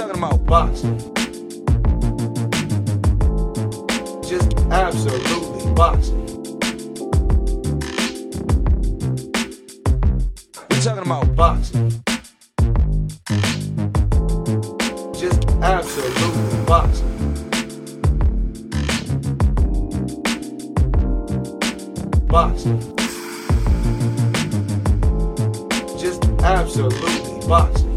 talking about boxing. Just absolutely boxing. We're talking about boxing. Just absolutely boxing. Boxing. Just absolutely boxing.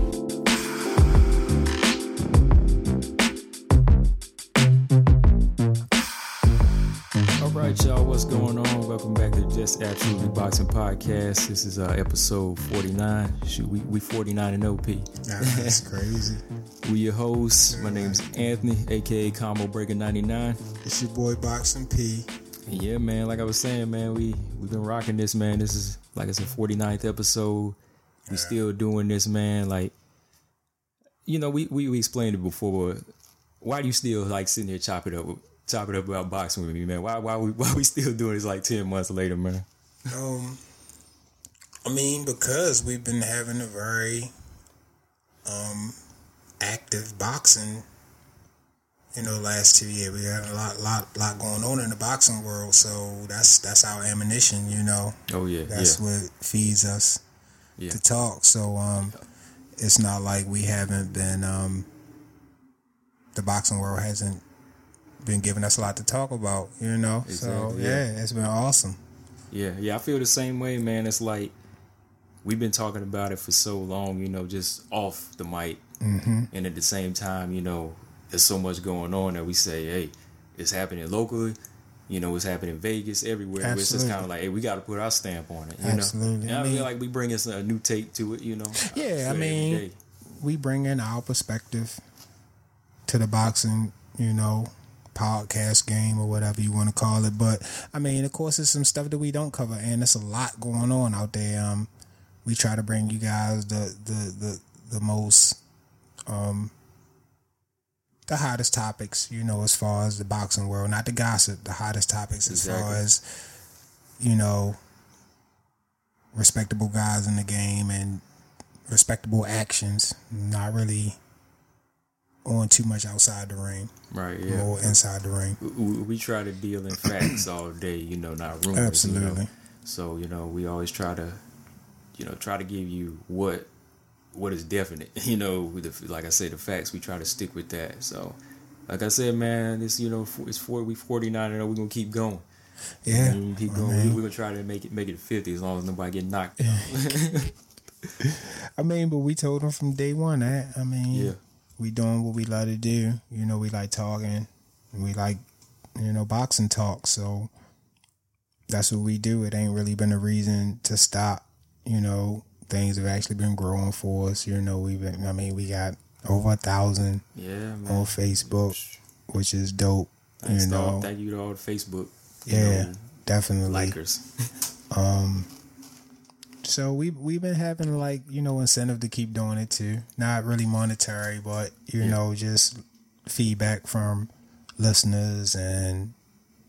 Podcast. This is uh, episode 49. Shoot, we, we 49 and OP. That's crazy. We your hosts. My name's Anthony, aka Combo Breaker 99. It's your boy Boxing P. And yeah, man, like I was saying, man, we we've been rocking this, man. This is like it's a 49th episode. We still doing this, man. Like, you know, we, we we explained it before, why do you still like sitting here chop it up, chop it up about boxing with me, man? Why why we why we still doing this like 10 months later, man? Um, I mean, because we've been having a very um active boxing. You know, last two years we had a lot, lot, lot going on in the boxing world. So that's that's our ammunition. You know, Oh yeah, that's yeah. what feeds us Yeah. to talk. So um, it's not like we haven't been um, the boxing world hasn't been giving us a lot to talk about. You know, so yeah, yeah. it's been awesome. Yeah, yeah, I feel the same way, man. It's like we've been talking about it for so long, you know, just off the mic, mm-hmm. and at the same time, you know, there's so much going on that we say, hey, it's happening locally. You know, it's happening in Vegas, everywhere. It's just kind of like, hey, we got to put our stamp on it. You Absolutely. know, I and I, mean- feel like we bring us a new take to it. You know. Yeah, I mean, we bring in our perspective to the boxing, you know, podcast game or whatever you want to call it. But I mean, of course, there's some stuff that we don't cover, and there's a lot going on out there. Um, we try to bring you guys the the the the most um the hottest topics, you know, as far as the boxing world, not the gossip, the hottest topics as far as you know respectable guys in the game and respectable actions, not really on too much outside the ring, right? Yeah. more inside the ring. we, we- try to deal in facts all day, you know, not rumors. You know? Absolutely. So you know, we always try to, you know, try to give you what what is definite. You know, the, like I say, the facts. We try to stick with that. So, like I said, man, it's you know, it's four we forty nine, and we're gonna keep going. Yeah, We're gonna keep I going. mean- we, are gonna try to make it make it fifty as long as nobody get knocked out. I mean, but we told them from day one that I mean, Yeah. we doing what we like to do. You know, we like talking, we like you know boxing talk. So that's what we do. It ain't really been a reason to stop. You know, things have actually been growing for us. You know, we've been. I mean, we got over a thousand yeah, man. on Facebook, which is dope. Thanks you all- know, thank you to all the Facebook. you yeah, know, definitely. likers. Um, so we we've been having like you know incentive to keep doing it too. Not really monetary, but you know just feedback from listeners and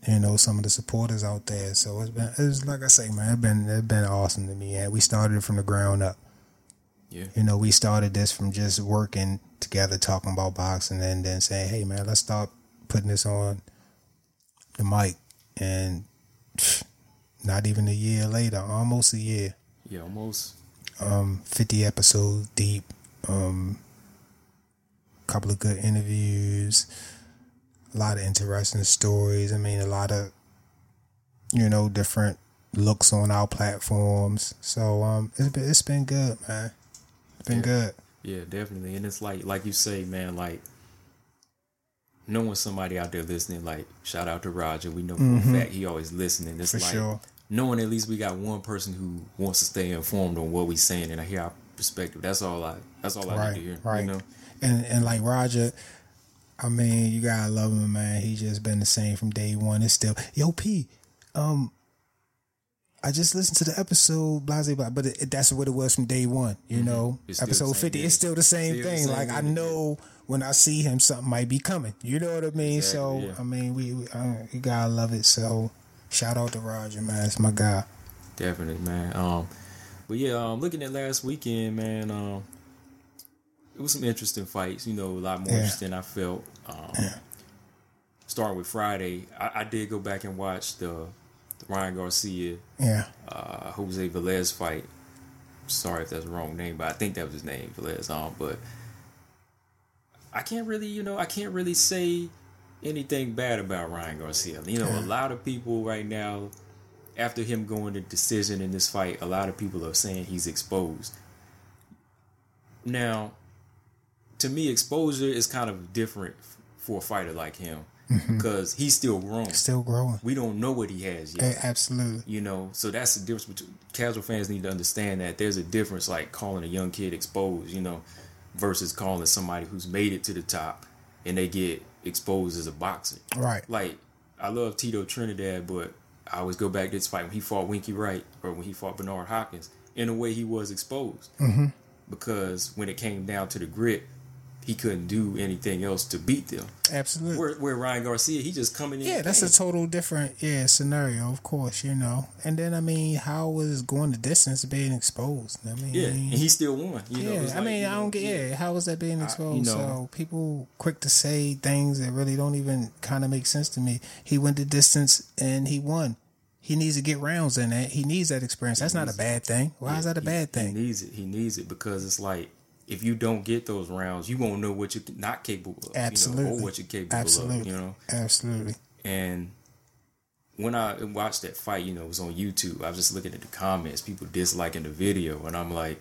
you know some of the supporters out there. So it's been it's like I say, man, it's been it's been awesome to me. And we started from the ground up. Yeah. You know, we started this from just working together, talking about boxing, and then saying, "Hey, man, let's start putting this on the mic." And not even a year later, almost a year, Yeah, almost. um, fifty episodes deep, um, couple of good interviews, a lot of interesting stories. I mean, a lot of you know different looks on our platforms. So um, it's been it's been good, man. It's been Yeah. good. Yeah, definitely. And it's like like you say, man, like knowing somebody out there listening, like shout out to Roger. We know for a fact he always listening. It's Mm-hmm. For like sure. knowing at least we got one person who wants to stay informed on what we saying and I hear our perspective. That's all I that's all I right, need to hear. right. You know? And and like Roger, I mean, you gotta love him, man. He just been the same from day one. It's still yo P. Um, I just listened to the episode, blah blah, but it, that's what it was from day one. You know, Mm-hmm. It's episode fifty. It's still the same Still the thing. same like I know when I see him, something might be coming. You know what I mean? so yeah. I mean, we, we uh, you gotta love it. So shout out to Roger, man. It's my guy. Definitely, man. Um, but yeah, um, looking at last weekend, man. Um, it was some interesting fights. You know, a lot more Yeah. interesting. I felt. Um, Starting with Friday, I, I did go back and watch the, the Ryan Garcia Yeah. uh, Jose Velez fight. Sorry if that's the wrong name, but I think that was his name, Velez. Um, but I can't really, you know, I can't really say anything bad about Ryan Garcia. You know, a lot of people right now, after him going to decision in this fight, a lot of people are saying he's exposed. Now, to me, exposure is kind of different for a fighter like him because he's still growing. Still growing. We don't know what he has yet. A- absolutely. You know, so that's the difference between casual fans need to understand that there's a difference like calling a young kid exposed, you know, versus calling somebody who's made it to the top and they get exposed as a boxer. Right. Like, I love Tito Trinidad, but I always go back to this fight when he fought Winky Wright or when he fought Bernard Hopkins. In a way, he was exposed Mm-hmm. because when it came down to the grit, he couldn't do anything else to beat them. Absolutely. Where, where Ryan Garcia, he just coming in. Yeah, that's a total different yeah scenario, of course, you know. And then I mean, how was going the distance being exposed? I mean, yeah, and he still won. You know, yeah, it's I like, mean, I know, don't get yeah. How was that being exposed? you know- so people quick to say things that really don't even kind of make sense to me. He went the distance and he won. He needs to get rounds in that. He needs that experience. That's not a bad thing. Why is that a bad He thing? He needs it. He needs it because it's like if you don't get those rounds, you won't know what you're not capable of. You know, or what you're capable Absolutely. of. You know. Absolutely. And when I watched that fight, you know, it was on YouTube. I was just looking at the comments, people disliking the video, and I'm like,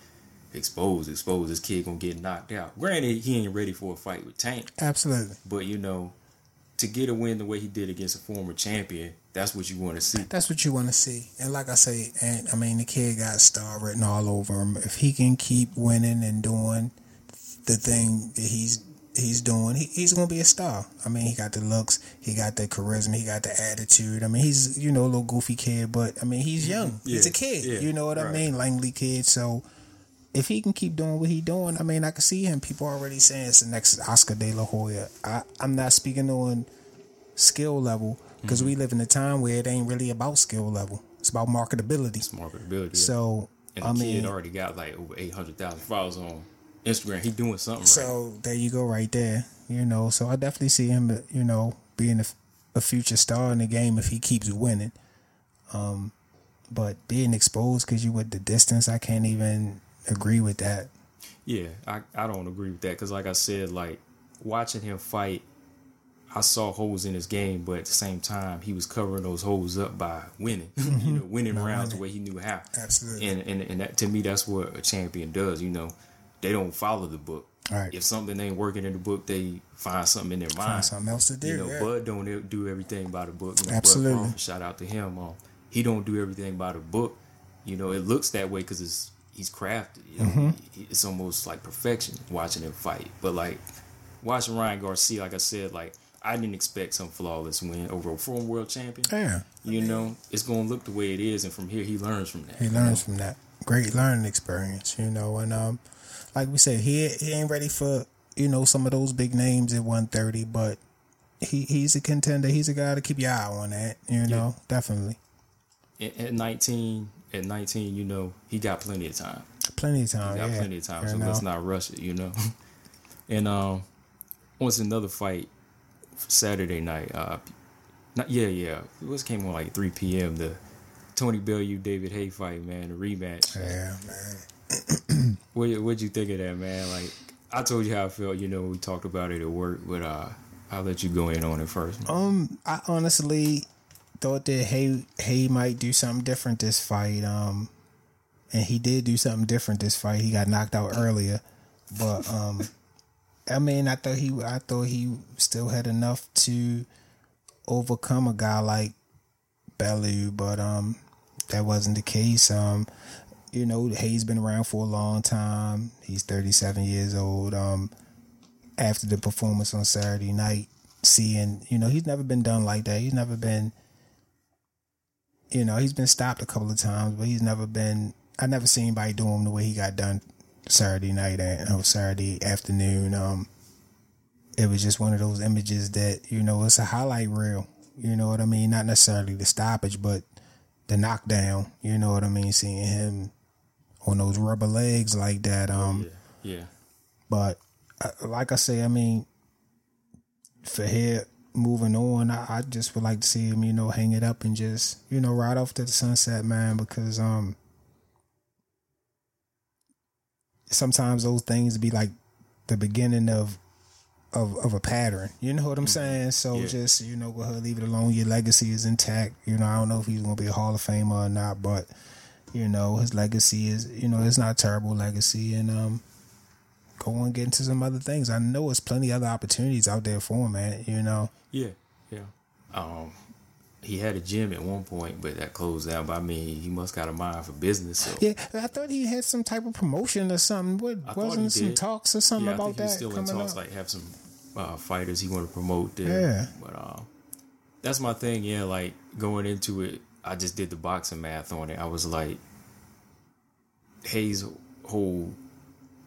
exposed, exposed. This kid gonna get knocked out. Granted, he ain't ready for a fight with Tank, Absolutely. but you know, to get a win the way he did against a former champion, that's what you want to see. That's what you want to see. And like I say, and I mean, the kid got star written all over him. If he can keep winning and doing the thing that he's he's doing, he, he's gonna be a star. I mean, he got the looks, he got the charisma, he got the attitude. I mean, he's you know a little goofy kid, but I mean, he's young. he's a kid. yeah, you know what I mean? Langley kid. So. If he can keep doing what he doing, I mean, I can see him. People already saying it's the next Oscar De La Hoya. I, I'm not speaking on skill level because Mm-hmm. we live in a time where it ain't really about skill level. It's about marketability. It's marketability. So and the I kid mean, already got like over eight hundred thousand followers on Instagram. He doing something right. so there you go, right there. You know, so I definitely see him, you know, being a, a future star in the game if he keeps winning. Um, but being exposed because you with the distance, I can't even agree with that. Yeah, I, I don't agree with that because, like I said, like watching him fight, I saw holes in his game, but at the same time, he was covering those holes up by winning. you know, winning rounds the way he knew how. Absolutely. And and and that, to me, that's what a champion does. You know, they don't follow the book. Right. If something ain't working in the book, they find something in their mind. Find something else to do. You know, yeah. Bud don't do everything by the book. You know, Bud Absolutely. Crawford, shout out to him. Um, he don't do everything by the book. You know, it looks that way because it's he's crafted. You know? Mm-hmm. It's almost like perfection watching him fight. But like watching Ryan Garcia, like I said, like I didn't expect some flawless win over a former world champion. yeah. You know, it's gonna look the way it is, and from here he learns from that. He learns from that. Great learning experience, you know. And um, like we said, he he ain't ready for you know some of those big names at one thirty, but he he's a contender. He's a guy to keep your eye on that. You know, definitely. At, at nineteen, at nineteen, you know, he got plenty of time. Plenty of time. He got yeah. plenty of time, You so know? let's not rush it, you know. and um, once another fight Saturday night. Uh, not yeah, yeah. It was came on like three p.m. The Tony Bellew David Haye fight, man, the rematch. Yeah, man. What what'd you think of that, man? Like I told you how I felt. You know, we talked about it at work, but uh, I'll let you go in on it first. Um, I honestly thought that Haye Haye might do something different this fight. Um, and he did do something different this fight. He got knocked out earlier, but um, I mean, I thought he I thought he still had enough to overcome a guy like Bellew, but um, that wasn't the case. Um, you know, Haye's been around for a long time. He's 37 years old. Um, after the performance on Saturday night, seeing, you know, he's never been done like that. He's never been, you know, he's been stopped a couple of times, but he's never been, I never seen anybody do him the way he got done Saturday night and or Saturday afternoon. Um, it was just one of those images that, you know, it's a highlight reel. You know what I mean? Not necessarily the stoppage, but the knockdown. You know what I mean? Seeing him on those rubber legs like that. Um, Yeah, yeah. But uh, like I say, I mean, for here moving on, I, I just would like to see him, you know, hang it up and just, you know, ride off to the sunset, man, because um sometimes those things be like the beginning of of of a pattern. You know what I'm saying? So Yeah. just, you know, go ahead, leave it alone. Your legacy is intact. You know, I don't know if he's gonna be a Hall of Famer or not, but you know, his legacy is you know, it's not a terrible legacy and um go and get into some other things. I know there's plenty other opportunities out there for him, man. You know. Yeah, yeah. Um, he had a gym at one point, but that closed down. But I mean, he must got a mind for business. So Yeah, I thought he had some type of promotion or something. What I wasn't some did. talks or something yeah, I about think that he's still in talks. up? Like have some uh, fighters he want to promote there. Yeah. but um, that's my thing. Yeah, like going into it, I just did the boxing math on it. I was like, Haye's whole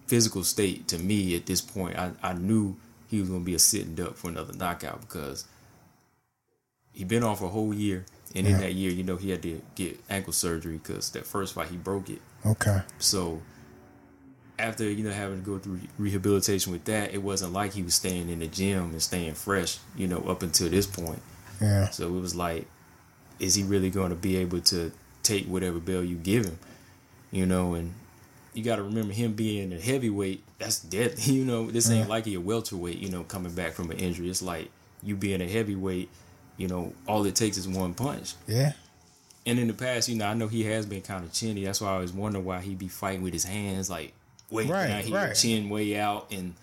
physical state to me at this point, I, I knew he was going to be a sitting duck for another knockout because he'd been off a whole year. And in that year, you know, he had to get ankle surgery because that first fight he broke it. Okay. So after you know having to go through rehabilitation with that, it wasn't like he was staying in the gym and staying fresh, you know, up until this point. Yeah. So it was like, is he really going to be able to take whatever Bellew give him, you know? And you got to remember him being a heavyweight. That's deadly, you know. This ain't Yeah. like a welterweight, you know, coming back from an injury. It's like you being a heavyweight. You know, all it takes is one punch. Yeah. And in the past, you know, I know he has been kind of chinny. That's why I always wonder why he be fighting with his hands like way Right, down here, right. chin way out, and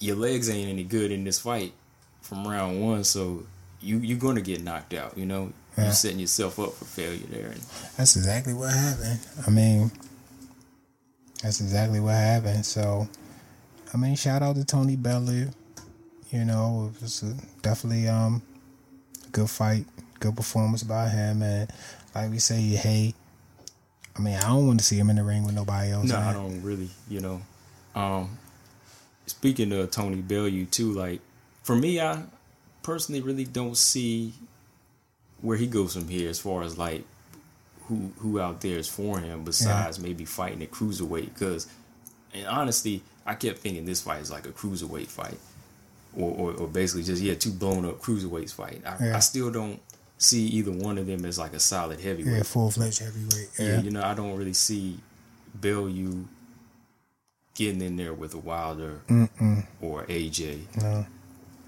your legs ain't any good in this fight from round one. So you you're gonna get knocked out. You know, Yeah. you're setting yourself up for failure there. And That's exactly what happened. I mean, that's exactly what happened. So, I mean, shout out to Tony Bellew. You know, it was a, definitely um good fight, good performance by him, and like we say, hey, I mean, I don't want to see him in the ring with nobody else. no, I don't really. You know, um, speaking of Tony Bellew too, like for me, I personally really don't see where he goes from here as far as like who who out there is for him besides maybe fighting at cruiserweight. Because, in honesty, I kept thinking this fight is like a cruiserweight fight, or or, or basically just yeah two blown up cruiserweights fight. I, Yeah. I still don't see either one of them as like a solid heavyweight. Yeah, full fledged heavyweight. Yeah, Yeah, you know, I don't really see Bellew getting in there with a Wilder or AJ no.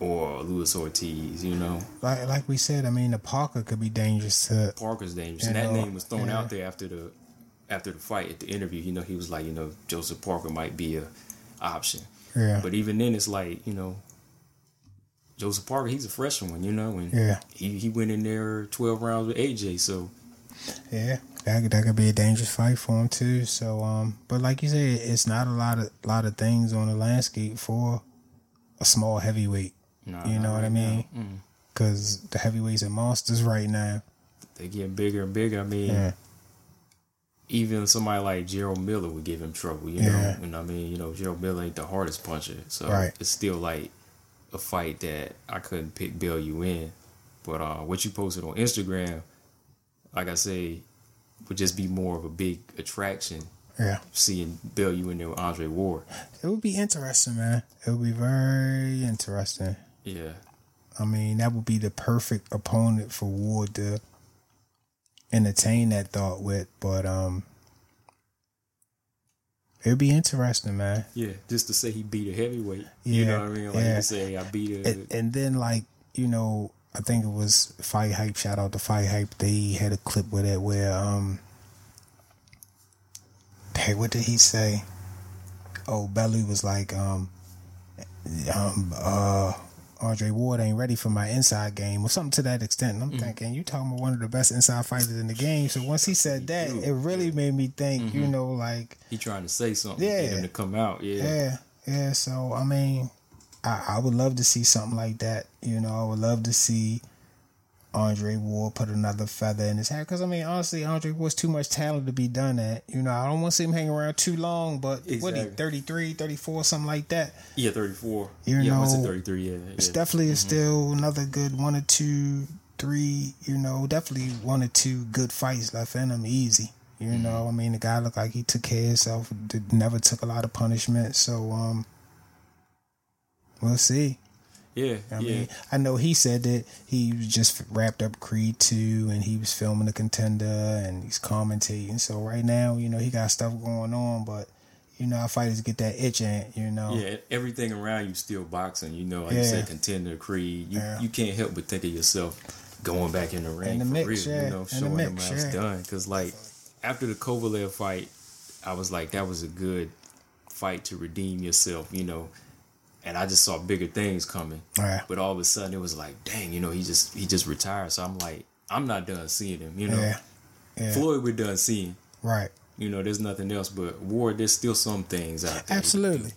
Or Luis Ortiz. You know, Like like we said, I mean, the Parker could be dangerous to. Parker's dangerous, and that know, name was thrown yeah. out there after the after the fight at the interview. You know, he was like, you know, Joseph Parker might be a option, Yeah, but even then, it's like, you know. Joseph Parker, he's a freshman, you know, and Yeah. he, he went in there twelve rounds with AJ. So Yeah, that could- that could be a dangerous fight for him too. So, um, but like you said, it's not a lot of lot of things on the landscape for a small heavyweight. Nah, You know what I mean? now. Mm. Because the heavyweights are monsters right now. They get bigger and bigger. I mean, Yeah, even somebody like Jarrell Miller would give him trouble, you Yeah. know. And I mean, you know, Jarrell Miller ain't the hardest puncher, so Right. it's still like a fight that I couldn't pick Bellew in. But uh, what you posted on Instagram, like I say, would just be more of a big attraction yeah. seeing Bellew in there with Andre Ward. It would be interesting, man. It would be very interesting. Yeah, I mean, that would be the perfect opponent for Ward to entertain that thought with. But um, it'd be interesting, man. yeah. Just to say he beat a heavyweight, Yeah, you know what I mean? Like yeah. to say I beat a. and, and then like you know i think it was fight hype shout out to fight hype they had a clip with it where um hey what did he say oh Bellew was like um um uh Andre Ward ain't ready for my inside game or something to that extent. And I'm mm-hmm. thinking, you talking about one of the best inside fighters in the game. So once he said that, it really made me think, you mm-hmm. know, like he trying to say something, Yeah. get him to come out. Yeah, yeah, yeah. So I mean, I, I would love to see something like that. You know, I would love to see Andre Ward put another feather in his hat. Because I mean, honestly, Andre Ward's too much talent to be done at. You know, I don't want to see him hang around too long. But what he Exactly. 33, 34, something like that. yeah, thirty four. You yeah, know, thirty three? Yeah, It's yeah. definitely still another good one or two, three. You know, definitely one or two good fights left in him. Easy. You know, I mean, the guy looked like he took care of himself. Did, never took a lot of punishment. So, um, we'll see. Yeah, I yeah. mean, I know he said that he just wrapped up Creed 2 and he was filming the contender and he's commentating. So right now, you know, he got stuff going on, but you know, our fighters get that itch and you know. Yeah, everything around you still boxing. You know, like you said, contender, Creed. You Yeah. you can't help but think of yourself going back in the ring in the for mix, real. yeah. You know, In showing them mix, how it's done. Because like after the Kovalev fight, I was like, that was a good fight to redeem yourself. You know, and I just saw bigger things coming. Yeah. But all of a sudden, it was like, dang, you know, he just he just retired. So I'm like, I'm not done seeing him. You know, Yeah. Yeah. Floyd we're done seeing. Right. You know, there's nothing else. But Ward, there's still some things out there. Absolutely.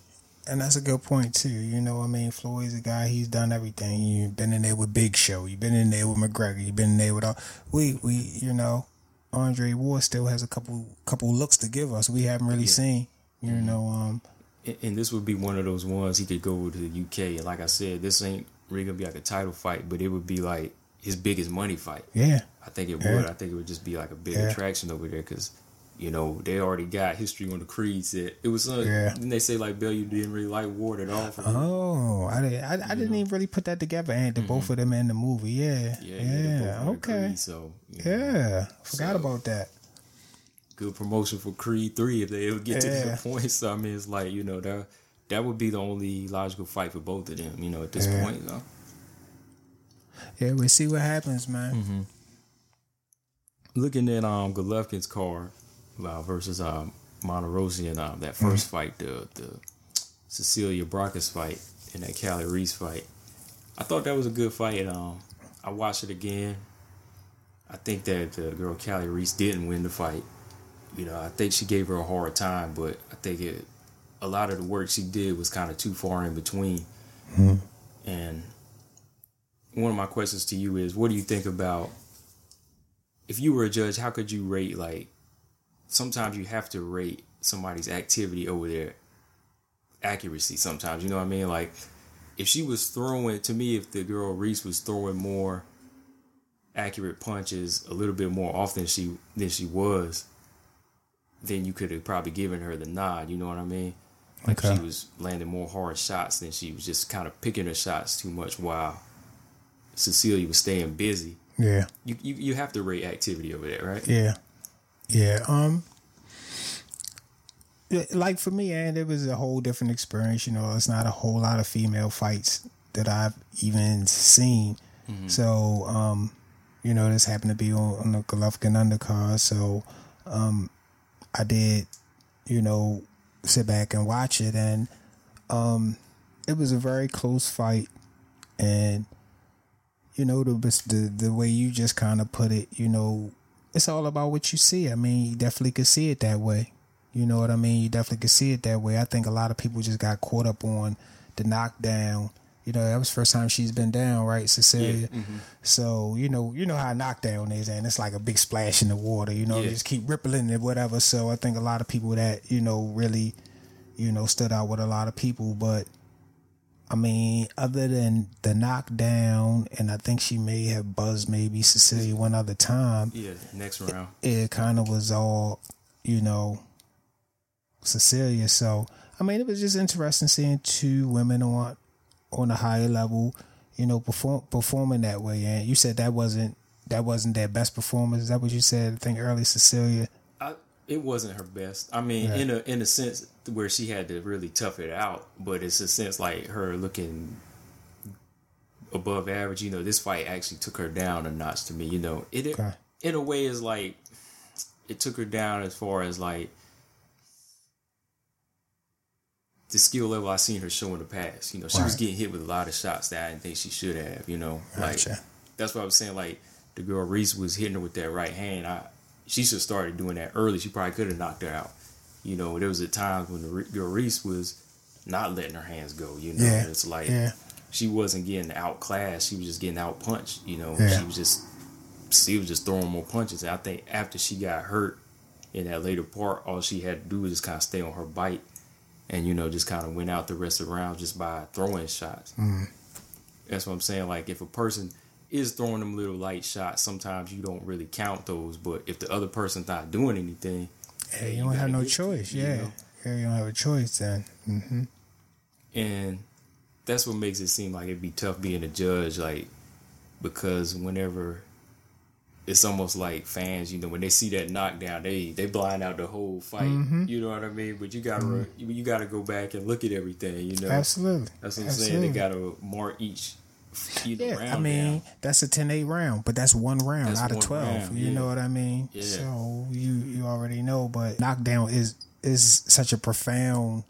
And that's a good point too. You know, I mean, Floyd's a guy. He's done everything. You've been in there with Big Show. You've been in there with McGregor. You've been in there with all. We, we, you know, Andre Ward still has a couple, couple looks to give us. We haven't really seen. You know, um, and, and this would be one of those ones he could go to the UK. And like I said, this ain't really gonna be like a title fight, but it would be like his biggest money fight. yeah, I think it Yeah. would. I think it would just be like a big Yeah. attraction over there because. You know they already got history on the Creed. That it was. Uh, Yeah. Didn't they say like Bill, you didn't really like Ward at all? For Oh, I didn't. I, I didn't even really put that together. And the both of them in the movie. Yeah, yeah, yeah. yeah, okay. Creed, so you know, Yeah, forgot So- about that. Good promotion for Creed Three if they ever get to Yeah. that point. So I mean, it's like you know that that would be the only logical fight for both of them. You know, at this Yeah. point, though. Yeah, we'll see what happens, man. looking at um Golovkin's card uh, versus um Martirosyan, um that 1st fight, the the Cecilia Braekhus fight and that Kali Reis fight, I thought that was a good fight. Um, I watched it again. I think that the girl Kali Reis didn't win the fight. You know, I think she gave her a hard time, but I think it a lot of the work she did was kind of too far in between. Mm-hmm. And one of my questions to you is, what do you think about if you were a judge, how could you rate like sometimes you have to rate somebody's activity over their accuracy sometimes, you know what I mean? Like if she was throwing to me if the girl Reis was throwing more accurate punches a little bit more often she than she was, then you could have probably given her the nod, you know what I mean? Like Okay. she was landing more hard shots than she was just kind of picking her shots too much while Cecilia was staying busy Yeah. you, you you have to rate activity over there, right? Yeah, yeah. Um, like for me, and it was a whole different experience. You know, it's not a whole lot of female fights that I've even seen. So, um, you know, this happened to be on, on the Golovkin undercard. So, um, I did, you know, sit back and watch it, and um, it was a very close fight, and you know the the the way you just kind of put it, you know, it's all about what you see. I mean, you definitely could see it that way. You know what I mean? You definitely could see it that way. I think a lot of people just got caught up on the knockdown. You know, that was the first time she's been down, right, Cecilia? Mm-hmm. So, you know, you know how a knockdown is, and it's like a big splash in the water, you know, Yeah. just keep rippling and whatever. So I think a lot of people that, you know, really, you know, stood out with a lot of people. But I mean, other than the knockdown, and I think she may have buzzed maybe Cecilia one other time, Yeah, next round. it kind of was all, you know, Cecilia. So I mean, it was just interesting seeing two women on on a higher level, you know, perform performing that way. And you said that wasn't that wasn't their best performance. Is that what you said? I think early Cecilia. I, it wasn't her best. I mean, Yeah. in a in a sense where she had to really tough it out, but it's a sense like her looking above average. You know, this fight actually took her down a notch to me. You know, it, it Okay. in a way is like it took her down as far as like the skill level I seen her show in the past. You know, she was getting hit with a lot of shots that I didn't think she should have. You know, like Gotcha. that's what I was saying. Like the girl Reis was hitting her with that right hand. I she should have started doing that early. She probably could have knocked her out. You know, there was a time when the Re- girl Reis was not letting her hands go. You know, Yeah. It's like Yeah. she wasn't getting outclassed. She was just getting out punched. You know, Yeah. she was just she was just throwing more punches. And I think after she got hurt in that later part, all she had to do was just kind of stay on her bite, and you know, just kind of went out the rest of the round just by throwing shots. That's what I'm saying. Like if a person is throwing them little light shots, sometimes you don't really count those. But if the other person's not doing anything, hey, you you don't have no choice. you Yeah. know. Yeah, you don't have a choice then. hmm and that's what makes it seem like it'd be tough being a judge, like because whenever it's almost like fans, you know, when they see that knockdown, they they blind out the whole fight. Mm-hmm. You know what I mean? But you gotta you gotta go back and look at everything. You know, Absolutely. that's what I'm Absolutely. saying. They gotta mark each. Yeah, round I mean down. that's a 10-8 round, but that's one round That's out of twelve. round, you yeah. know what I mean? Yeah. So you you already know, but knockdown is is such a profound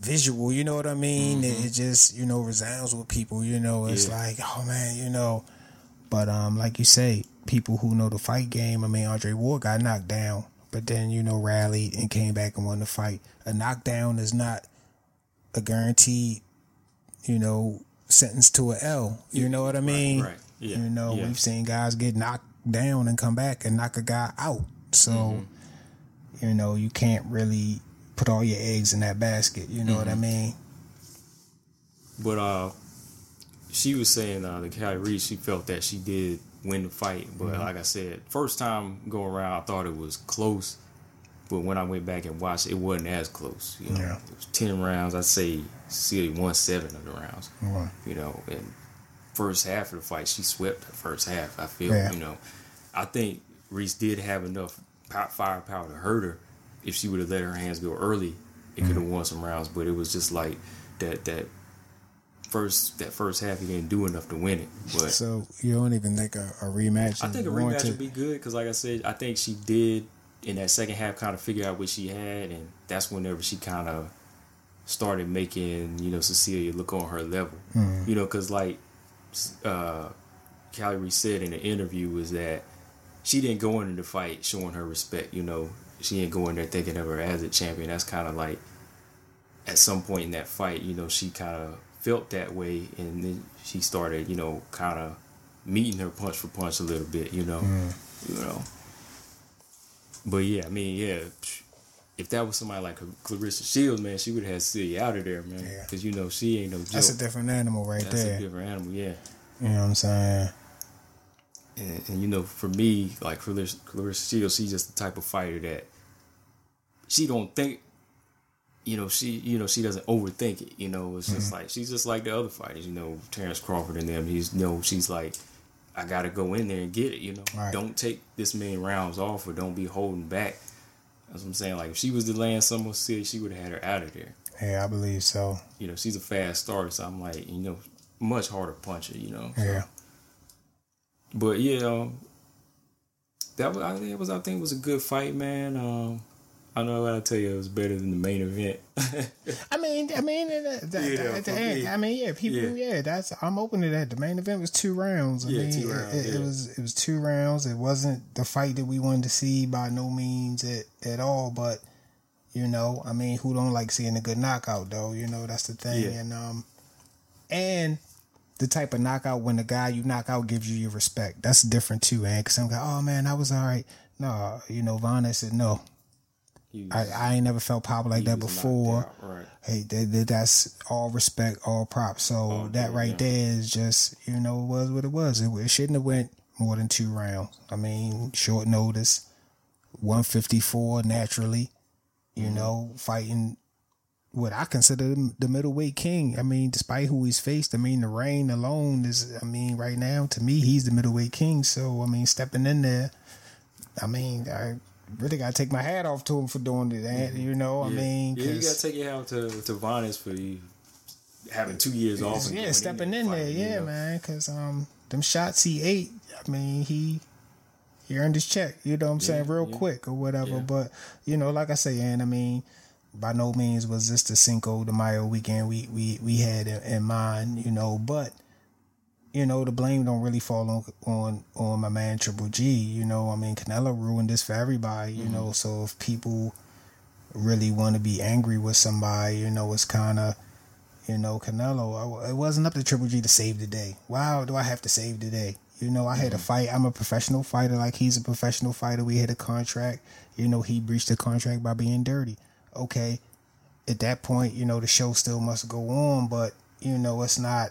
visual. You know what I mean? It, it just you know resounds with people. You know, it's Mm-hmm. Yeah. like oh man, you know. But um, like you say, people who know the fight game. I mean, Andre Ward got knocked down, but then you know rallied and came back and won the fight. A knockdown is not a guaranteed, you know, sentence to a L. You know what I mean? right. Yeah. You know, Yeah. we've seen guys get knocked down and come back and knock a guy out. So, Mm-hmm. you know, you can't really put all your eggs in that basket. You know what I Mm-hmm. mean? But uh, she was saying uh, the Callie Reed, she felt that she did win the fight. But Mm-hmm. like I said, first time going around, I thought it was close. But when I went back and watched, it wasn't as close. You know, Yeah. it was ten rounds. I'd say Celia won seven of the rounds. Right. You know, and first half of the fight, she swept the first half. I feel. Yeah. You know, I think Reis did have enough pow- firepower to hurt her. If she would have let her hands go early, it could have Mm-hmm. won some rounds. But it was just like that. That first that first half, he didn't do enough to win it. But So you don't even think a, a rematch? I think a rematch would be good because, like I said, I think she did in that second half kind of figure out what she had, and that's whenever she kind of started making you know Cecilia look on her level. You know, because like uh, Kali Reis said in the interview was that she didn't go into the fight showing her respect. You know, she didn't go in there thinking of her as a champion. That's kind of like at some point in that fight, you know, she kind of felt that way, and then she started, you know, kind of meeting her punch for punch a little bit, you know, mm. you know. But yeah, I mean, yeah, if that was somebody like Claressa Shields, man, she would have had Celia out of there, man, Yeah. because you know she ain't no joke. That's a different animal right That's there. a different animal, yeah. You know what I'm saying? And, and you know, for me, like Claressa, Claressa Shields, she's just the type of fighter that she don't think. You know, she you know she doesn't overthink it. You know, it's just like she's just like the other fighters. You know, Terrence Crawford and them. He's you know she's like, I gotta go in there and get it. You know, Right. don't take this many rounds off or don't be holding back. That's what I'm saying. Like if she was delaying someone serious, she would have had her out of there. Yeah, I believe so. You know, she's a fast starter, so I'm like, you know, much harder puncher. You know, so- Yeah. but yeah, um, that was I think it was I think it was a good fight, man. Um, I know what I tell you, it was better than the main event. I mean, I mean, that, that, Yeah, at the end, me. I mean, yeah, people, Yeah. yeah. that's I'm open to that. The main event was two rounds. I Yeah, mean, two it- rounds, it, it was it was two rounds. It wasn't the fight that we wanted to see by no means at, at all. But you know, I mean, who don't like seeing a good knockout though? You know, that's the thing. Yeah. And um, and the type of knockout when the guy you knock out gives you your respect. That's different too, man. Because some guy, oh man, I was all right. No, you know, Vonna said no. I, I ain't never felt power like that before Right. hey, that, that- that's all respect, all props. So All that due, right yeah. there is just, you know, it was what it was. It, it shouldn't have went more than two rounds. I mean, short notice, one fifty four naturally. You Mm-hmm. know, fighting what I consider the the middleweight king. I mean, despite who he's faced, I mean, the reign alone is. I mean, right now to me, he's the middleweight king. So I mean, stepping in there, I mean, I really got to take my hat off to him for doing that. You know, I Mm-hmm. Mean, yeah, you gotta take it out to to Vanes for you having two years off. and yeah, stepping there in there, you yeah, know. man. Because um, them shots he ate, I mean, he he earned his check. You know what I'm saying, real yeah. quick or whatever. Yeah. But you know, like I say, and I mean, by no means was this the Cinco de Mayo weekend we we we had in, in mind. You know, but you know, the blame don't really fall on on on my man Triple G. You know, I mean, Canelo ruined this for everybody. You Mm-hmm. know, so if people really want to be angry with somebody, you know, it's kind of you know, Canelo, I- it wasn't up to Triple G to save the day. Wow, do I have to save the day? You know, I had a fight. I'm a professional fighter, like he's a professional fighter. We had a contract. You know, he breached the contract by being dirty. Okay, at that point, you know, the show still must go on, but you know, it's not.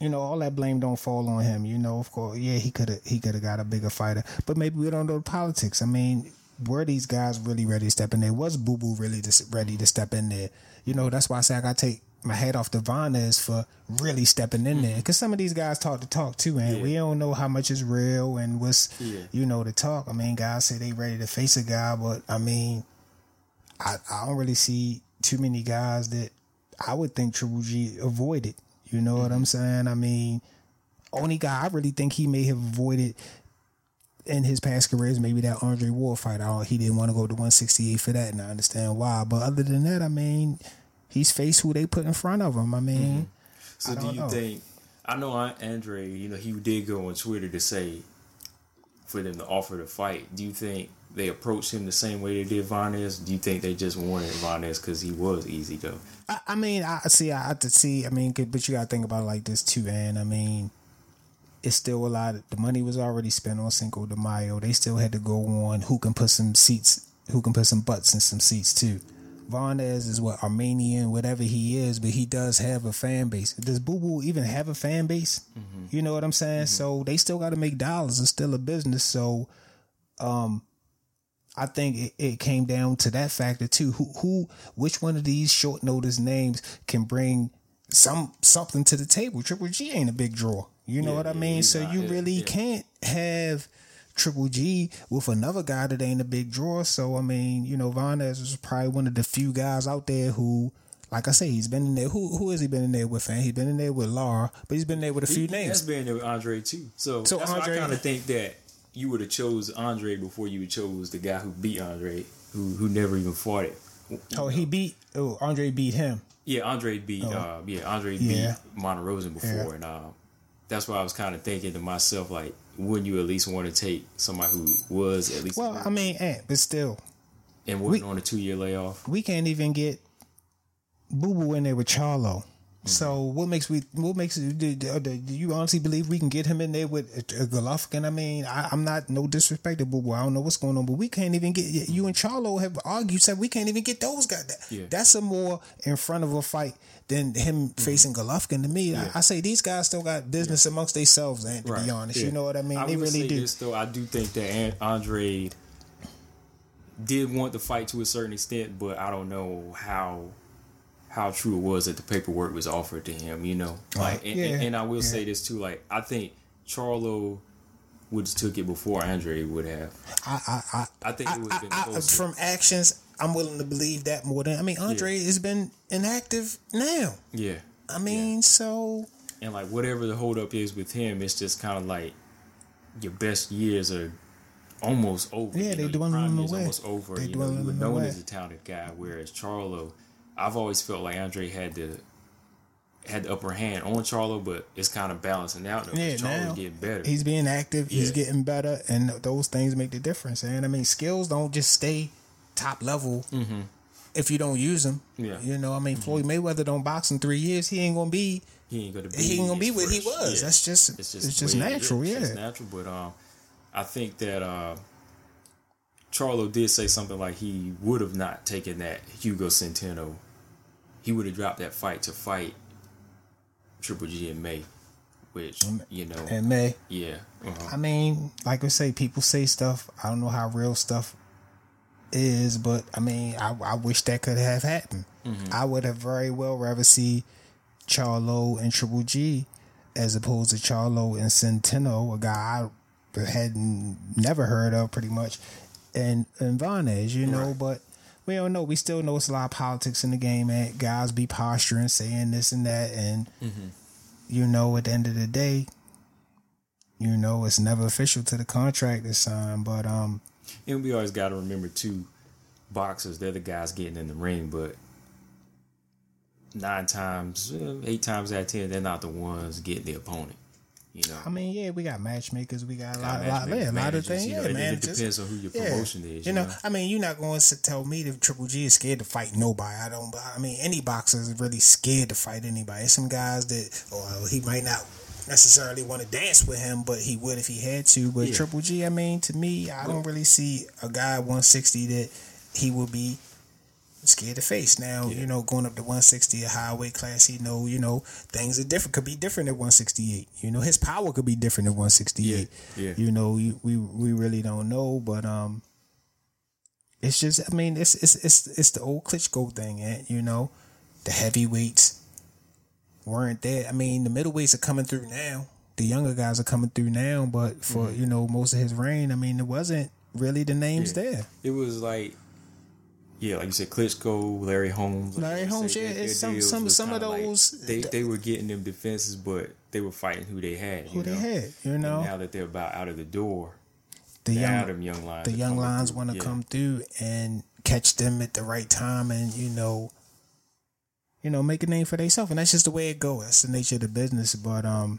You know, all that blame don't fall on him. You know, of course, yeah, he could have he could have got a bigger fighter, but maybe we don't know the politics. I mean, were these guys really ready to step in there? Was Boo Boo really to, ready to step in there? You know, that's why I say I got to take my hat off to Vanes for really stepping in there. Because some of these guys talk the talk too, and Yeah. we don't know how much is real and what's, Yeah. you know, the talk. I mean, guys say they ready to face a guy, but I mean, I, I don't really see too many guys that I would think Triple G avoided. You know what I'm mm-hmm. saying? I mean, only guy I really think he may have avoided in his past careers, maybe that Andre Ward fight. Don't, he didn't want to go to 168 for that, and I understand why. But other than that, I mean, he's faced who they put in front of him. I mean, mm-hmm. So I do you know. think? I know Andrade. You know he did go on Twitter to say for them to offer the fight. Do you think they approached him the same way they did Vanes? Do you think they just wanted Vanes because he was easy though? I, I mean, I see. I have to see. I mean, but you got to think about it like this too, man. I mean, it's still a lot. Of, the money was already spent on Cinco de Mayo. They still had to go on who can put some seats, who can put some butts in some seats too. Vanes is what Armenian, whatever he is, but he does have a fan base. Does Boo Boo even have a fan base? You know what I'm saying? So they still got to make dollars. It's still a business. So, um, I think it, it came down to that factor too. Who, who, which one of these short notice names can bring some something to the table? Triple G ain't a big draw. You know Yeah, what I mean? he's So you Yeah, really can't have Triple G with another guy that ain't a big draw. So I mean, you know, Vanes is probably one of the few guys out there who. Like I say, he's been in there. Who who has he been in there with? And he's been in there with Lara, but he's been there with a few He- names. has been there with Andrade too. So, So that's why Andrade- I kind of think that you would have chose Andrade before you chose the guy who beat Andrade, who who never even fought it. Oh, he beat. Oh, Andrade beat him. Yeah, Andrade beat. Uh, yeah, Andrade Oh. Yeah. beat Martirosyan before, Yeah. and uh, that's why I was kind of thinking to myself, like, wouldn't you at least want to take somebody who was at least Well, I mean, eh, but still, and wasn't we- on a two year layoff? we can't even get Boo Boo in there with Charlo. Mm. So what makes we what makes it do, do, do you honestly believe we can get him in there with a, a Golovkin? I mean, I, I'm not no disrespect but. I don't know what's going on, but we can't even get you and Charlo have argued said we can't even get those guys. That, Yeah. That's a more in front of a fight than him mm-hmm. facing Golovkin. To me, I, I say these guys still got business amongst themselves. And to be honest, Yeah. you know what I mean. I they really do. This, though, I do think that Andrade did want the fight to a certain extent, but I don't know how how true it was that the paperwork was offered to him. You know, uh-huh. like, and, yeah, and, and I will yeah. say this too. Like, I think Charlo would have took it before Andrade would have. I, I, I, I think it would have been I, I, from actions, I'm willing to believe that more than I mean. Andrade has been inactive now. yeah, I mean, so and like whatever the holdup is with him, it's just kind of like your best years are almost over. Yeah, you they know, prime years away. almost over. They you know, you were dwindling known away. as a talented guy, whereas Charlo, I've always felt like Andrade had the had the upper hand on Charlo, but it's kind of balancing out. Though, yeah, Charlo's getting better. he's being active. He's getting better, and those things make the difference. And I mean, skills don't just stay top level if you don't use them. Mm-hmm. Yeah. Mm-hmm. you know, I mean, Floyd Mayweather don't box in three years. He ain't gonna be. he ain't gonna be. He ain't gonna be what he was. Yeah. That's just it's just, the way it natural. Yeah, It's natural. But um, I think that uh, Charlo did say something like he would have not taken that Hugo Centeno. He would have dropped that fight to fight Triple G in May, which you know, and May. yeah, uh-huh. I mean, like I say, people say stuff. I don't know how real stuff is, but I mean, I, I wish that could have happened. I would have very well rather see Charlo and Triple G as opposed to Charlo and Centeno, a guy I had never heard of, pretty much, and and Vanes, you know, Right. but. We don't know. We still know it's a lot of politics in the game, and Guys be posturing, saying this and that, and you know, at the end of the day, you know, it's never official to the contract is signed. But um, and we always got to remember too, boxers they're the guys getting in the ring, but nine times, eh, eight times out of ten, they're not the ones getting the opponent. You know, I mean, yeah, we got matchmakers, we got a lot, lot, yeah, a lot of things. you Yeah, know, it- it man. depends on who your promotion is, You you know, know? I mean, you're not going to tell me that Triple G is scared to fight nobody. I don't. I mean, any boxer is really scared to fight anybody. Some guys that, well, he might not necessarily want to dance with him, but he would if he had to. But Yeah. Triple G, I mean, to me, I don't really see a guy 160 that he would be scared to face. Now, Yeah. you know, going up to 160, a high weight class, he know, you know, things are different. Could be different at 168. You know, his power could be different at 168. Yeah, yeah. You know, we we really don't know, but um, it's just, I mean, it's it's it's it's the old Klitschko thing, and You know, the heavyweights weren't there. I mean, the middleweights are coming through now. The younger guys are coming through now, but for Mm-hmm. you know most of his reign, I mean, it wasn't really the names Yeah. there. It was like, yeah, like you said, Klitschko, Larry Holmes. like Larry you Holmes, yeah, it's some- some- some of kinda like- those- they they were getting them defenses, but they were fighting who they had. Who they know? had, you And know, now that they're about out of the door, the now young them young lines, the young lines want to Yeah. come through and catch them at the right time, and you know, you know, make a name for themselves, and that's just the way it goes. That's the nature of the business. But um,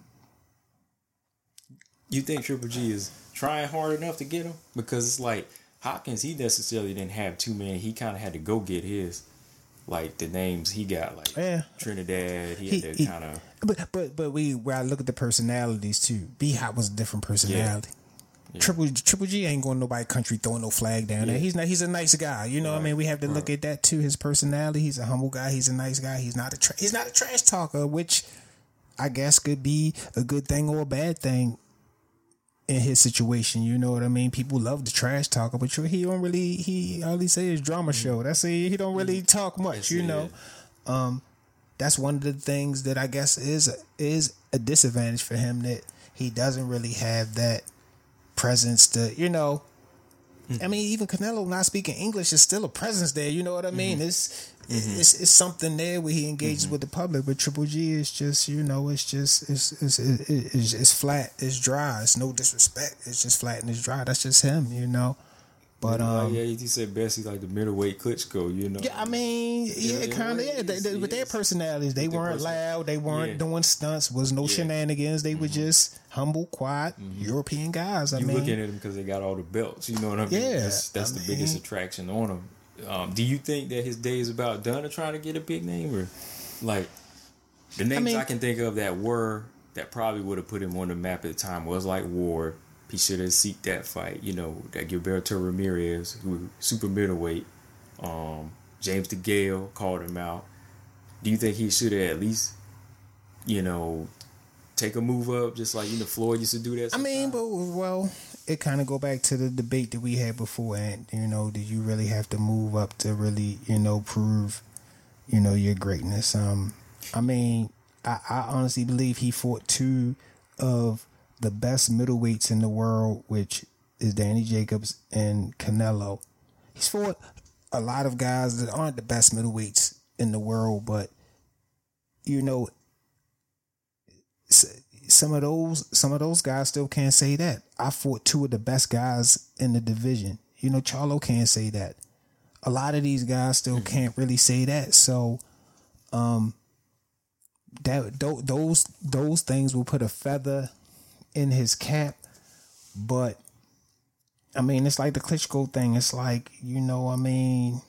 You think Triple G is trying hard enough to get him? Because it's like Hopkins, he necessarily didn't have too many. He kind of had to go get his, like the names he got, like Yeah. Trinidad. He, He- had to kind of But but but we where I look at the personalities too. B Hop was a different personality. Triple Triple G ain't going nobody country throwing no flag down there. He's not. He's a nice guy. You know. what I mean, we have to look at that too. His personality. He's a humble guy. He's a nice guy. He's not a tra- he's not a trash talker, which I guess could be a good thing or a bad thing in his situation. You know what I mean? People love the trash talker, but he don't really. He all he say is drama mm. show. That's it. He don't really mm. talk much. You know um, that's one of the things that I guess is is a disadvantage for him that he doesn't really have that presence to you know. I mm. mean, even Canelo not speaking English is still a presence there. You know what I mean? Mm-hmm. It's, it's it's something there where he engages with the public. But Triple G is just you know it's just it's it's it's, it's, it's flat. It's dry. It's no disrespect. It's just flat and it's dry. That's just him. You know. But Like, um, yeah, he said best he's like the middleweight Klitschko, you know. yeah, I mean, yeah, a kind of. Yeah, they, they, with their personalities, they With weren't person- loud. They weren't Yeah. doing stunts. Was no Yeah. Mm-hmm. shenanigans. They were just humble, quiet European guys. I you mean, looking at them because they got all the belts. You know what I mean? Yeah, that's, that's I the biggest attraction on him. Um, do you think that his day is about done of trying to get a big name, or like the names I, mean- can think of that were that probably would have put him on the map at the time was like Ward. He should have seeked that fight. You know that Gilberto Ramirez, who super middleweight. Um, James DeGale called him out. Do you think he should have at least, you know, take a move up, just like you know Floyd used to do that? I mean, but well, it kind of go back to the debate that we had before. And you know, do you really have to move up to really, you know, prove, you know, your greatness? Um, I mean, I, I honestly believe he fought two of the best middleweights in the world, which is Danny Jacobs and Canelo. He's fought a lot of guys that aren't the best middleweights in the world, but you know, some of those some of those guys still can't say that. I fought two of the best guys in the division. You know, Charlo can't say that. A lot of these guys still can't really say that. So, um, that tho- those those things will put a feather in his cap. But I mean, it's like the Klitschko thing. It's like you know, I mean,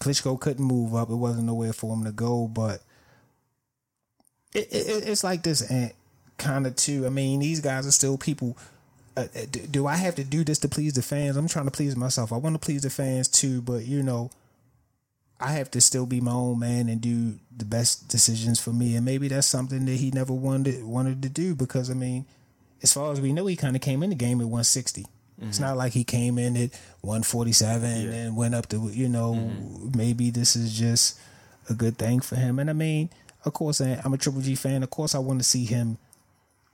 Klitschko couldn't move up. It wasn't nowhere for him to go, but it, it, it's like this and kind of too. I mean, these guys are still people. Uh, uh, do, do I have to do this to please the fans? I'm trying to please myself. I want to please the fans too, but you know, I have to still be my own man and do the best decisions for me. And maybe that's something that he never wanted wanted to do because I mean, as far as we know, he kind of came in the game at 160. It's not like he came in at 147 and went up to you know maybe this is just a good thing for him. And I mean, of course, I'm a Triple G fan. Of course, I want to see him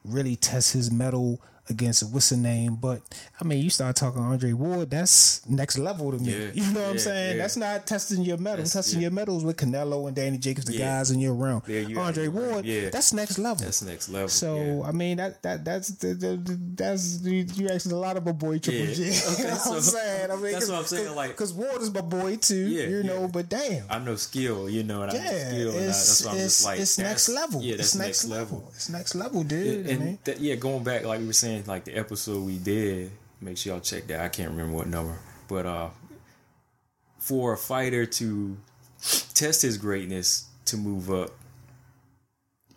really test his mettle against what's the name. But I mean, you start talking Andre Ward, that's next level to me. Yeah, you know what I'm saying? yeah. That's not testing your mettle. That's- testing yeah. your mettles with Canelo and Danny Jacobs, the Yeah. guys in your realm. Yeah, you Andre. Ward, Yeah. that's next level. That's next level. So yeah. I mean that that that's the, the, the- that's you asking a lot of my boy Triple Yeah. G. Okay, you know what I'm saying? I mean, that's what I'm saying, like- because Ward is my boy too. Yeah, you know, yeah. but damn, I know skill, you know, and I know yeah, skill, and I, it's that's why I'm just like, it's next level. Yeah, that's it's next, level. It's next level, dude. And, that, yeah, going back, like we were saying, like the episode we did, make sure y'all check that. I can't remember what number, but uh, for a fighter to test his greatness to move up,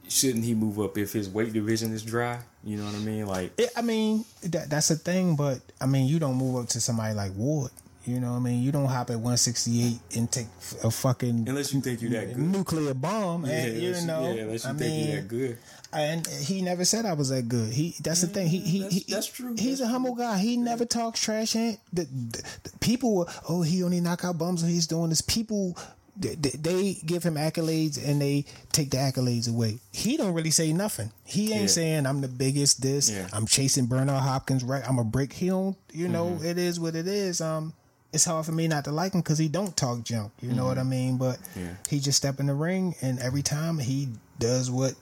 shouldn't he move up if his weight division is dry? You know what I mean? Like, it, I mean that that's a thing, but I mean you don't move up to somebody like Ward. You know what I mean? You don't hop at 168 and take a fucking unless you think you're that good. nuclear bomb, Yeah, and you you- know, yeah, unless you I think mean, you're that good. and he never said I was that good. He that's the thing. He he, that's- he that's true. He's That's a humble guy. He never talks trash. And the, the, the people were, oh, he only knock out bums. Or he's doing this. People they, they give him accolades and they take the accolades away. He don't really say nothing. He ain't Yeah. saying I'm the biggest. This Yeah. I'm chasing Bernard Hopkins. Right, I'm a break. He don't. You know, Mm-hmm. it is what it is. Um, it's hard for me not to like him because he don't talk junk. You know what I mean? But Mm-hmm. Yeah. he just step in the ring and every time he does what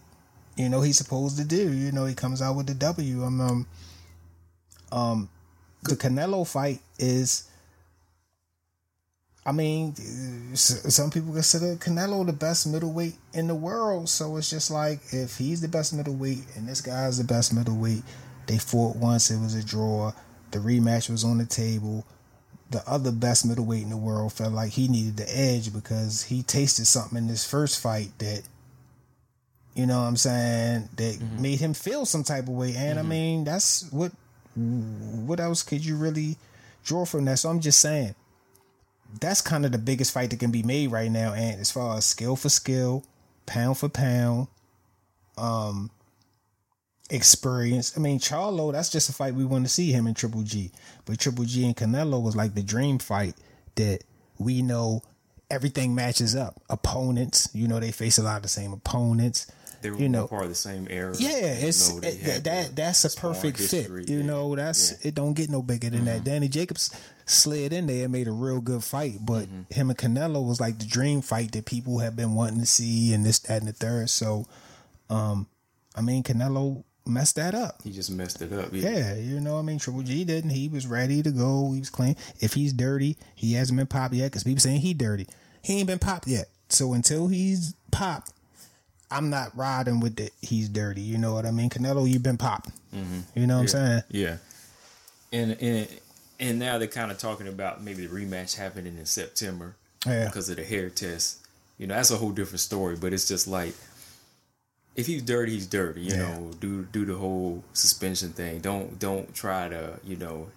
you know he's supposed to do. You know, he comes out with the W. Um, um, um the Canelo fight is. I mean, some people consider Canelo the best middleweight in the world. So it's just like if he's the best middleweight and this guy's the best middleweight, they fought once, it was a draw. The rematch was on the table. The other best middleweight in the world felt like he needed the edge because he tasted something in this first fight that, you know what I'm saying, that made him feel some type of way. And I mean, that's what, what else could you really draw from that? So I'm just saying that's kind of the biggest fight that can be made right now. And as far as skill for skill, pound for pound, um, experience. I mean, Charlo, that's just a fight we want to see him in Triple G. But Triple G and Canelo was like the dream fight that we know everything matches up. Opponents, you know, they face a lot of the same opponents. They were you know, part of the same era. yeah, You it's know, it- had that that's a perfect history, fit. You yeah. know, that's Yeah. Mm-hmm. it. Don't get no bigger than that. Danny Jacobs slid in there and made a real good fight, but Mm-hmm. him and Canelo was like the dream fight that people have been wanting to see, and this, that, and the third. So, um, I mean, Canelo messed that up. He just messed it up. Yeah, you know, I mean, Triple G didn't. He was ready to go. He was clean. If he's dirty, he hasn't been popped yet because people saying he dirty. He ain't been popped yet. So until he's popped, I'm not riding with the he's dirty. You know what I mean? Canelo, you've been popped. Mm-hmm. You know what I'm saying? Yeah. And and and now they're kind of talking about maybe the rematch happening in September Yeah. because of the hair test. You know, that's a whole different story. But it's just like if he's dirty, he's dirty. You Yeah. know, do do the whole suspension thing. Don't don't try to you know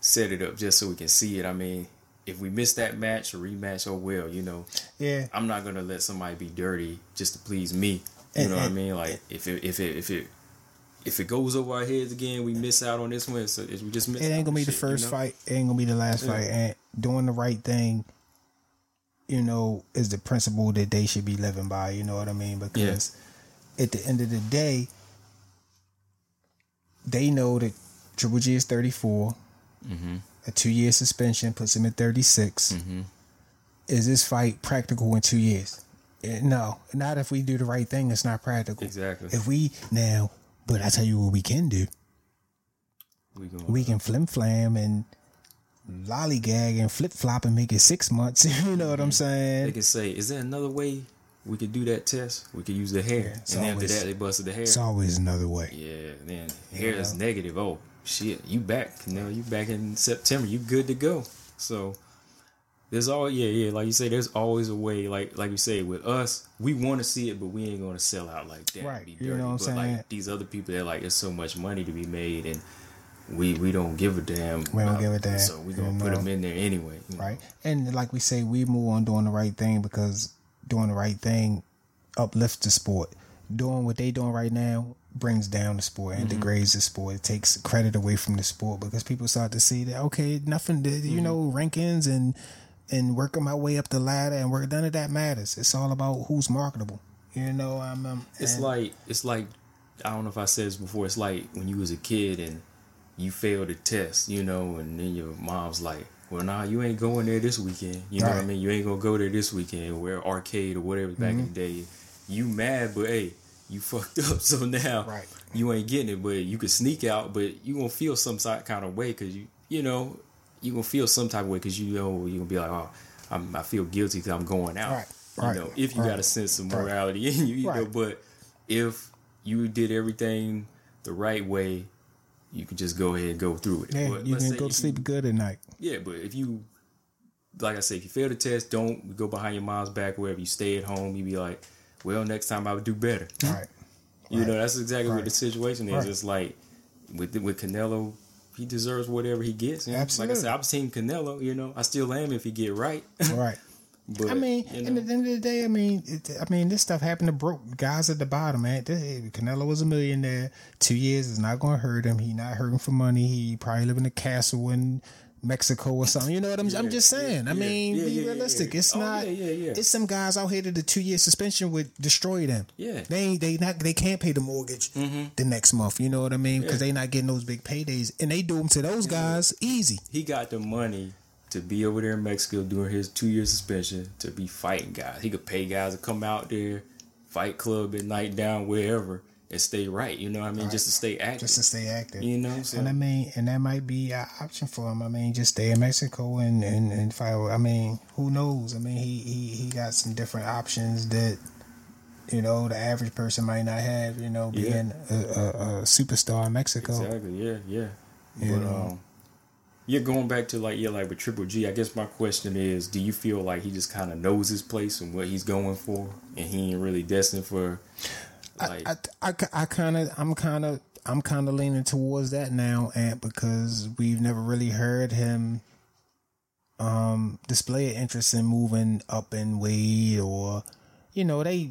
set it up just so we can see it. I mean, if we miss that match or rematch, oh well. You know, Yeah. I'm not gonna let somebody be dirty just to please me. You And- know what I mean? Like if it if it if it if it goes over our heads again, we miss out on this one. So we just miss. It ain't gonna on be the shit, you first know? fight. It ain't gonna be the last Yeah. fight. And doing the right thing, you know, is the principle that they should be living by. You know what I mean? Because at the end of the day, they know that Triple G is 34. Mm-hmm. A two year suspension puts him at 36. Is this fight practical in two years? Eh, No, not if we do the right thing. It's not practical. Exactly. If we now, but I tell you what we can do We we can flim flam and lollygag and flip flop and make it six months. you know what I'm saying? they can say, "Is there another way we could do that test? We could use the hair." it's and then after that, they busted the hair. It's always another way. yeah. Then hair is negative. Oh shit, you back? You know, you back in September. You good to go. So. There's all yeah yeah like you say. There's always a way like like you say with us. We want to see it, but we ain't gonna sell out like that. Right, Be you dirty. know what I'm but saying? like these other people, they're like, there's so much money to be made, and we we don't give a damn. We don't give a damn, So we you gonna put know? them in there anyway. you know? Right. And like we say, we move on doing the right thing because doing the right thing uplifts the sport. Doing what they doing right now brings down the sport and degrades the sport. It takes credit away from the sport because people start to see that okay, nothing did you know rankings and and working my way up the ladder and work none of that matters. It's all about who's marketable. You know, I'm. Um, It's and- like it's like I don't know if I said this before. It's like when you was a kid and you failed a test, you know, and then your mom's like, "Well, nah, you ain't going there this weekend." You know what I mean? You ain't gonna go there this weekend. Where arcade or whatever back in the mm-hmm. day. You mad, but hey, you fucked up. So now Right. you ain't getting it. But you could sneak out, but you gonna feel some kind of way because you you know you gonna feel some type of way because you know you gonna be like, oh, I'm, I feel guilty because I'm going out. Right. You Right. know, if you Right. got a sense of Right. morality in you, you know, but if you did everything the right way, you could just go ahead and go through it. yeah, But you can go to sleep good at night. Yeah, but if you, like I said, if you fail the test, don't go behind your mom's back. Wherever you stay at home, you be like, well, next time I would do better. Right. You know, that's exactly what the situation is. Right. It's like with with Canelo, he deserves whatever he gets. you know? Like I said, I've seen Canelo. You know, I still am if he get right. Right. but I mean, you and know, at the end of the day, I mean, it, I mean, this stuff happened to broke guys at the bottom, man. This- Canelo was a millionaire. Two years is not going to hurt him. He not hurting for money. He probably live in a castle in Mexico or something. You know what I'm? I'm just saying. I mean, yeah, be yeah, yeah, realistic. yeah. It's Oh, not. yeah, yeah, yeah. It's some guys out here that the two year suspension would destroy them. Yeah. Mm-hmm. they. They not. They can't pay the mortgage the next month. You know what I mean? Because they not getting those big paydays, and they do them to those guys easy. he got the money to be over there in Mexico during his two year suspension to be fighting guys. He could pay guys to come out there, fight club at night down wherever, and stay right. You know what I mean? Just to stay active. Just to stay active. you know, so And I mean, and that might be an option for him. I mean, just stay in Mexico and and, and fight. I mean, who knows? I mean, he, he he got some different options that you know the average person might not have. You know, Yeah. being a, a, a superstar in Mexico. Exactly. Yeah, yeah. You but know. um, yeah, going back to like yeah, like with Triple G, I guess my question is, do you feel like he just kind of knows his place and what he's going for, and he ain't really destined for like I I, I kind of I'm kind of I'm kind of leaning towards that now, and because we've never really heard him um display an interest in moving up in weight or you know they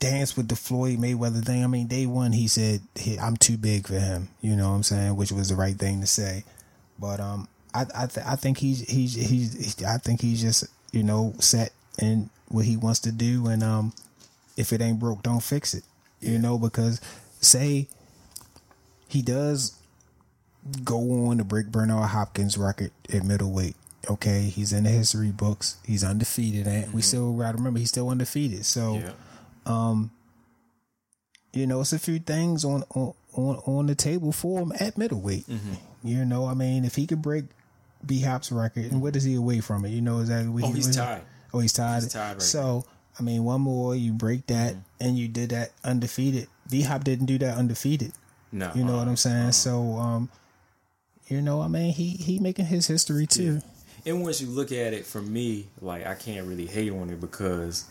dance with the Floyd Mayweather thing. I mean, day one he said he, I'm too big for him. You know what I'm saying, which was the right thing to say. But um, I I, th- I think he's he's he's I think he's just you know set in what he wants to do, and um, if it ain't broke, don't fix it. You know, because say he does go on to break Bernard Hopkins' record at middleweight. Okay, he's in the history books. He's undefeated, and we still gotta remember he's still undefeated. So yeah, you know, it's a few things on on on, on the table for him at middleweight. Mm-hmm. You know, I mean, if he could break B Hop's record, and what is he away from it? You know exactly. What Oh, he, he's tied. Oh, he's tied. He's tied right so I mean, one more, you break that, Mm-hmm. and you did that undefeated. B Hop didn't do that undefeated. no, You know uh, what I'm saying? So, um, you know, I mean, he he making his history too. And once you look at it, for me, like I can't really hate on it because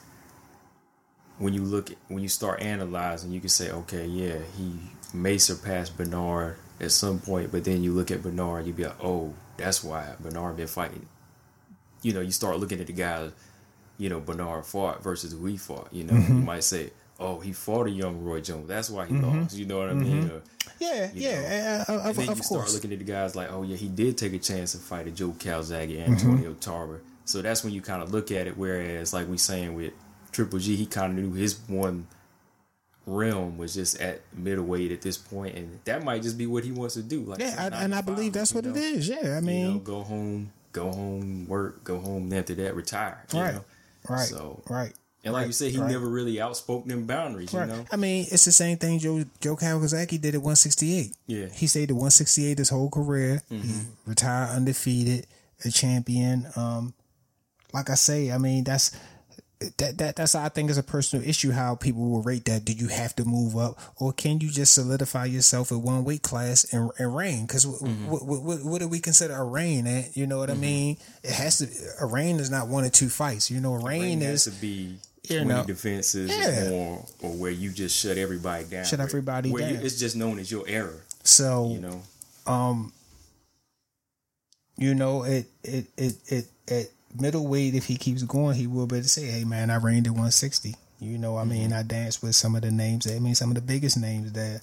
when you look at, when you start analyzing, you can say, okay, yeah, he may surpass Bernard at some point, but then you look at Bernard, you'd be like, oh, that's why Bernard been fighting. You know, you start looking at the guys, you know, Bernard fought versus we fought. You know, you might say, oh, he fought a young Roy Jones, that's why he lost. You know what I mean? Or, Yeah, yeah, uh, and of, then of you start course. looking at the guys like, oh yeah, he did take a chance to fight a Joe Calzaghe Mm-hmm. Antonio Tarver. So that's when you kind of look at it. Whereas, like we saying with Triple G, he kind of knew his one realm was just at middleweight at this point, and that might just be what he wants to do. Like, Yeah, I, and I believe that's what it know? is. Yeah, I You mean, know, go home, go home, work, go home. And after that, retire. you right, know? right, So, right. and like right, you said, he right. never really outspoke them boundaries. Right. You know, I mean, it's the same thing Joe Joe Calzaghe did at 168. Yeah. He stayed at 168 his whole career. He retired undefeated, a champion. Um, like I say, I mean that's that that that's I think is a personal issue how people will rate that. Do you have to move up, or can you just solidify yourself at one weight class and, and reign? Because what, what, what, what do we consider a reign at? You know what I mean? It has to. A reign is not one or two fights. You know, a reign Reign is has to be you know, defenses yeah. or or where you just shut everybody down. Shut where- everybody where you- it's just known as your error, so. you know. um, you know, it it it it at middleweight, if he keeps going, he will be able to say, "Hey, man, I reigned at 160." You know, I mean, I danced with some of the names. That, I mean, some of the biggest names there.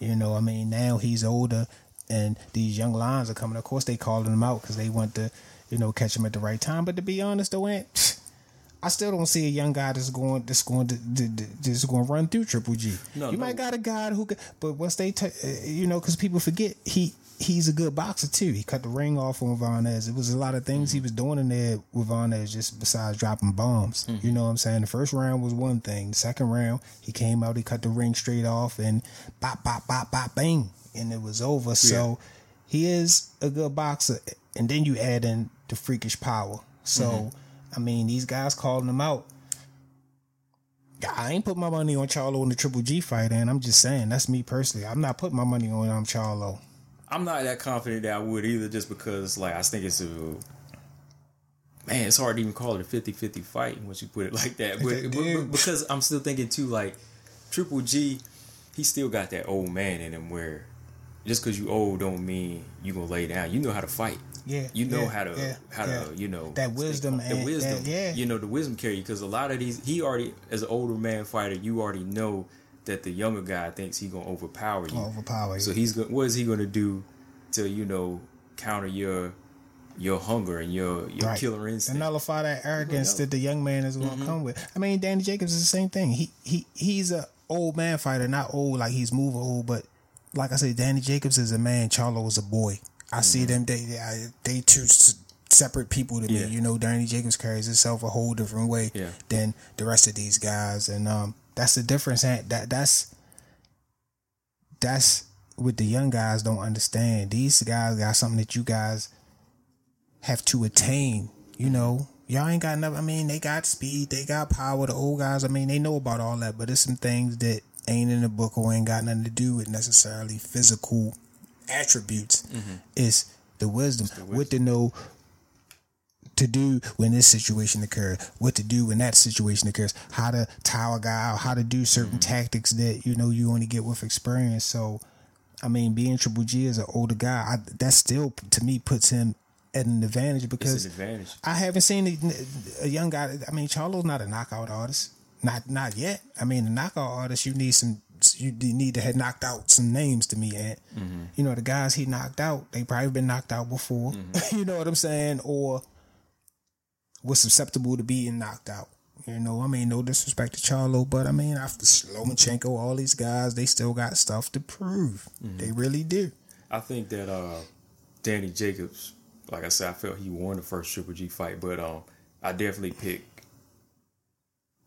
You know, I mean, now he's older, and these young lions are coming. Of course, they calling him out because they want to, you know, catch him at the right time. But to be honest, though, Ant, I still don't see a young guy that's going that's going to, just going to run through Triple G. No, you no. might got a guy who, could, but once they, t- uh, you know, because people forget he he's a good boxer too. He cut the ring off on Vanes. It was a lot of things he mm-hmm. was doing in there with Vanes just besides dropping bombs. Mm-hmm. You know what I'm saying? The first round was one thing. The second round, he came out, he cut the ring straight off, and bop bop bop bop bang, and it was over. So he is a good boxer, and then you add in the freakish power. So. Mm-hmm. I mean, these guys calling him out. I ain't put my money on Charlo in the Triple G fight, and I'm just saying that's me personally. I'm not putting my money on um, Charlo. I'm not that confident that I would either, just because like I think it's a man. It's hard to even call it a 50-50 fight once you put it like that. But, but- because I'm still thinking too, like Triple G, he still got that old man in him where just because you old don't mean you gonna lay down. You know how to fight. Yeah, you know yeah, how to yeah, how yeah. to you know That wisdom the wisdom. that- yeah. you know the wisdom carry because a lot of these he already as an older man fighter you already know that the younger guy thinks he gonna overpower you. Overpower you. So he's going. What is he going to do to you know counter your your hunger and your your Right. killer instinct. nullify that arrogance that the young man is going to Mm-hmm. come with. I mean, Danny Jacobs is the same thing. He he he's a old man fighter, not old like he's moving old, but like I said, Danny Jacobs is a man. Charlo is a boy. I see them. They they, they two separate people to Mm-hmm. Yeah. me. You know, Danny Jacobs carries himself a whole different way Yeah. than the rest of these guys, and um, that's the difference. And that that's that's what the young guys don't understand. These guys got something that you guys have to attain. You know, y'all ain't got enough. I mean, they got speed, they got power. The old guys, I mean, they know about all that, but it's some things that ain't in the book or ain't got nothing to do with necessarily physical attributes. It's the wisdom, what to know to do when this situation occurs, what to do when that situation occurs, how to tire a guy out, how to do certain mm-hmm. tactics that you know you only get with experience. So, I mean, being Triple G as an older guy, I, that still to me puts him at an advantage because an advantage. I haven't seen a, a young guy. I mean, Charlo's not a knockout artist, not not yet. I mean, a knockout artist, you need some. You need to have knocked out some names to me, and mm-hmm. you know the guys he knocked out, they probably been knocked out before. Mm-hmm. you know what I'm saying, or was susceptible to being knocked out. You know, I mean, no disrespect to Charlo, but I mean, after Lomachenko, all these guys, they still got stuff to prove. They really do. I think that uh, Danny Jacobs, like I said, I felt he won the first Triple G fight, but um, I definitely pick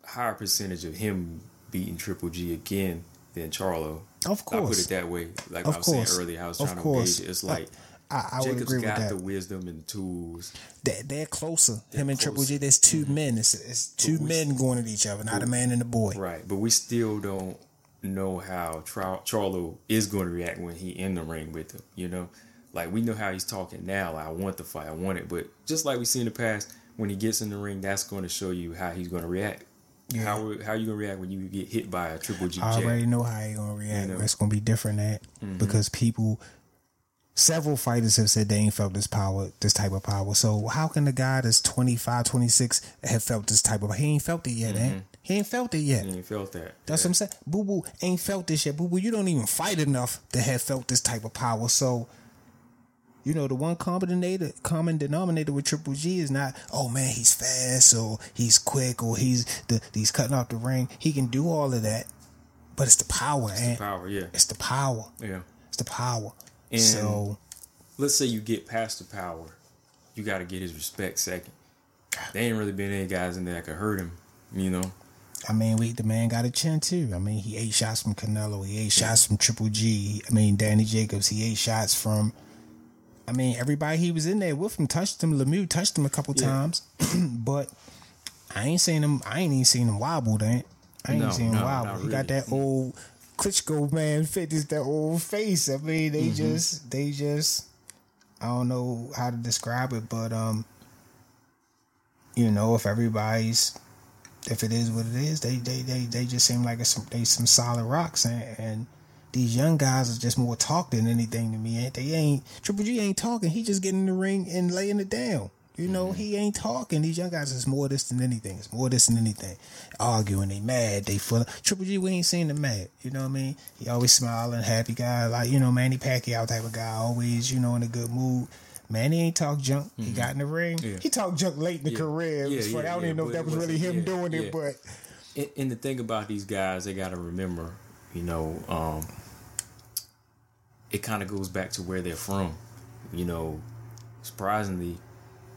higher percentage of him beating Triple G again than Charlo. Of course, I put it that way. Like Of I was couruld saying earlier, I was Of trying to course. engage it. It's like I, I would agree with got that. the wisdom and the tools. They're, they're closer. Him and Triple. G, there's 2 men. It's, it's two we- men going at each other, not a man and a boy. Right, but we still don't know how Charlo is going to react when he in the ring with him. You know, like we know how he's talking now. Like, I want the fight, I want it. But just like we see in the past, when he gets in the ring, that's going to show you how he's going to react. How how you gonna react when you get hit by a triple G I already know how he gonna react. You know. Mm-hmm. It's gonna be different that because people, several fighters have said they ain't felt this power, this type of power. So how can the guy that's 25, 26 have felt this type of? He ain't felt it yet, man. Mm-hmm. He ain't felt it yet. He ain't felt that. That's what I'm saying. Boo Boo ain't felt this yet. Boo Boo, you don't even fight enough to have felt this type of power. So, you know, the one common denominator, common denominator with Triple G is not, oh man, he's fast or he's quick or he's the he's cutting off the ring. He can do all of that, but it's the power, It's and power. Yeah, it's the power. yeah. It's the power. And- so Let's say you get past the power, you got to get his respect second. They ain't really been any guys in there that could hurt him. You know, I mean, we the man got a chin too. I mean, he ate shots from Canelo. He ate shots from Triple G. I mean, Danny Jacobs. He ate shots from. I mean, everybody he was in there with him touched him. Lemieux touched him a couple Yeah. times, but I ain't seen him. I ain't even seen him wobble. Ain't I ain't No, seen him no, wobble. He got that old Klitschko man fitness, that old face. I mean, they Mm-hmm. just they just. I don't know how to describe it, but um, you know, if everybody's if it is what it is, they they they, they just seem like it's some they some solid rocks and, and these young guys are just more talk than anything to me. They ain't Triple G ain't talking. He just getting in the ring and laying it down. You know, he ain't talking. These young guys is more this than anything. It's more this than anything. Arguing, they mad, they full Triple G, we ain't seen them mad. You know what I mean? He always smiling, happy guy, like, you know, Manny Pacquiao type of guy, always, you know, in a good mood. Manny ain't talk junk. He got in the ring. Mm-hmm. Yeah. He talked junk late in the Yeah. career. Yeah, yeah, I don't even know if that was really him doing it, but and, and the thing about these guys, they got to remember, you know, um, it kind of goes back to where they're from. You know, surprisingly,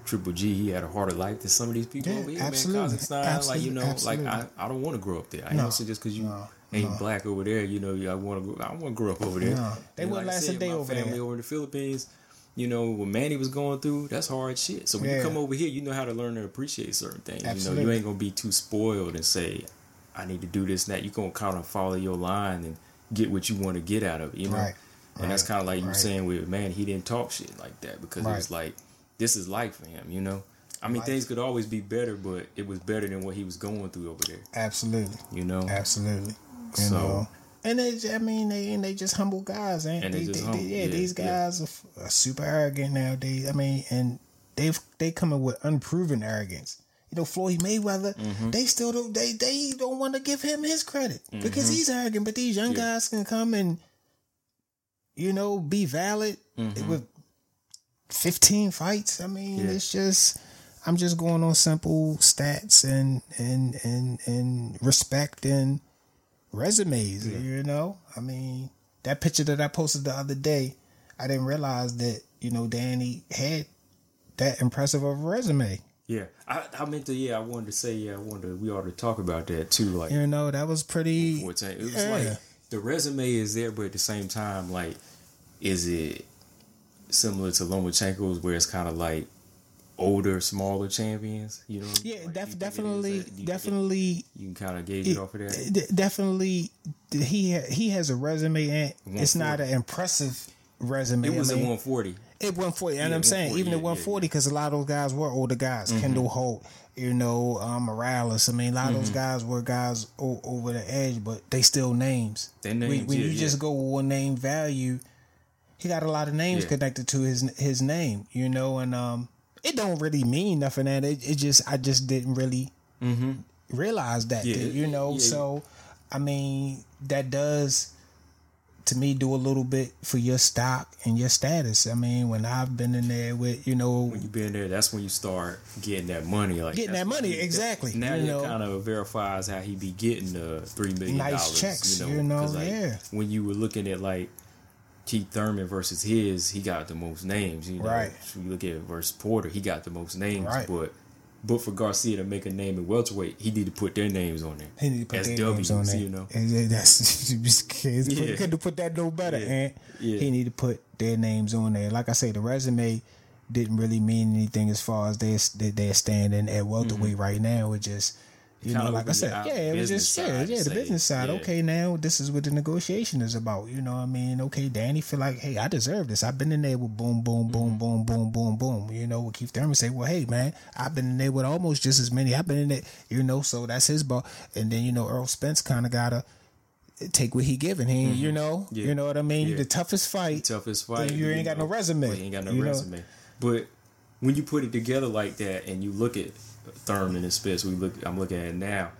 Triple G, he had a harder life than some of these people Yeah, over here, absolutely. man. Kazakhstan, like Absolutely, you know, absolutely. like I, I don't want to grow up there. I No, say just because you no, ain't no. black over there, you know, I want to, I want to grow up over there. No, they wouldn't like last a said, day my over family there. over in the Philippines. You know, what Manny was going through, that's hard shit. So when you come over here, you know how to learn and appreciate certain things. You know, you ain't gonna be too spoiled and say, I need to do this and that. You're gonna kind of follow your line and get what you want to get out of it, you know? Right, And that's kind of like you right. saying with man, he didn't talk shit like that because Right. it's like this is life for him, you know. I mean, Life. things could always be better, but it was better than what he was going through over there, absolutely, you know. absolutely. You So- know. And they, I mean, they and they just humble guys, and, And they, they they- humble, yeah, yeah, these yeah. guys are, are super arrogant nowadays. I mean, and they've they coming with unproven arrogance. You know, Floyd Mayweather, Mm-hmm. they still don't they they don't want to give him his credit because he's arrogant. But these young Mm-hmm. Yeah. guys can come and you know be valid Mm-hmm. with fifteen fights. I mean, Yeah. it's just I'm just going on simple stats and and and and respect and resumes. You know, I mean, that picture that I posted the other day, I didn't realize that you know Danny had that impressive of a resume. Yeah, I, I meant to. Yeah, I wanted to say. Yeah, I wanted. To, we ought to talk about that too. Like, You know, that was pretty. what's that? It was Yeah. like the resume is there, but at the same time, like, is it similar to Lomachenko's, where it's kind of like older, smaller champions? You know? Yeah, Like, def- you think it is definitely? You it- definitely. You can kind of gauge it, off of that. D- definitely, he ha- he has a resume, and it's not an impressive resume. It was I at 140. It 140, and Yeah, I'm saying even at yeah, 140 because a lot of those guys were older guys. Mm-hmm. Kendall Holt, you know, um, Morales. I mean, a lot of those guys were guys o- over the edge, but they still names. They When- names, when yeah, you just go with one name value, he got a lot of names Yeah. connected to his his name, you know, and um, it don't really mean nothing. That it, it just I just didn't really realize that, Yeah, you know. yeah. So, I mean, that does to me do a little bit for your stock and your status. I mean, when I've been in there with you know When you've been there, that's when you start getting that money. Like Getting that money, he- exactly, Now you know. kind of verifies how he be getting the three million Nice dollars. checks, you know, you know, like, yeah. When you were looking at like Keith Thurman versus his, he got the most names. You know, Right. You look at versus Porter, he got the most names. Right. But but for Garcia to make a name in welterweight, he need to put their names on there. he need to put As their W's, names on there. you know. And that's Yeah. couldn't have put that no better. Yeah. And Yeah. he need to put their names on there. Like I say, the resume didn't really mean anything as far as they they're standing at welterweight mm-hmm. right now. It just you know, like I said, yeah, it was just yeah, yeah, the say, business side. yeah. Okay, now this is what the negotiation is about. You know, what I mean, okay, Danny feel like, hey, I deserve this. I've been in there with boom, boom, boom, boom, boom, boom, boom. You know, Keith Thurman say, well, hey, man, I've been in there with almost just as many. I've been in there, you know, so that's his ball. And then you know, Errol Spence kind of gotta take what he giving. He, you know, Mm-hmm. Yeah. you know what I mean. The toughest fight. toughest fight. You ain't got no resume, you ain't got no you know? resume. But when you put it together like that, and you look at Thurman and Spence, we look. I'm looking at it now.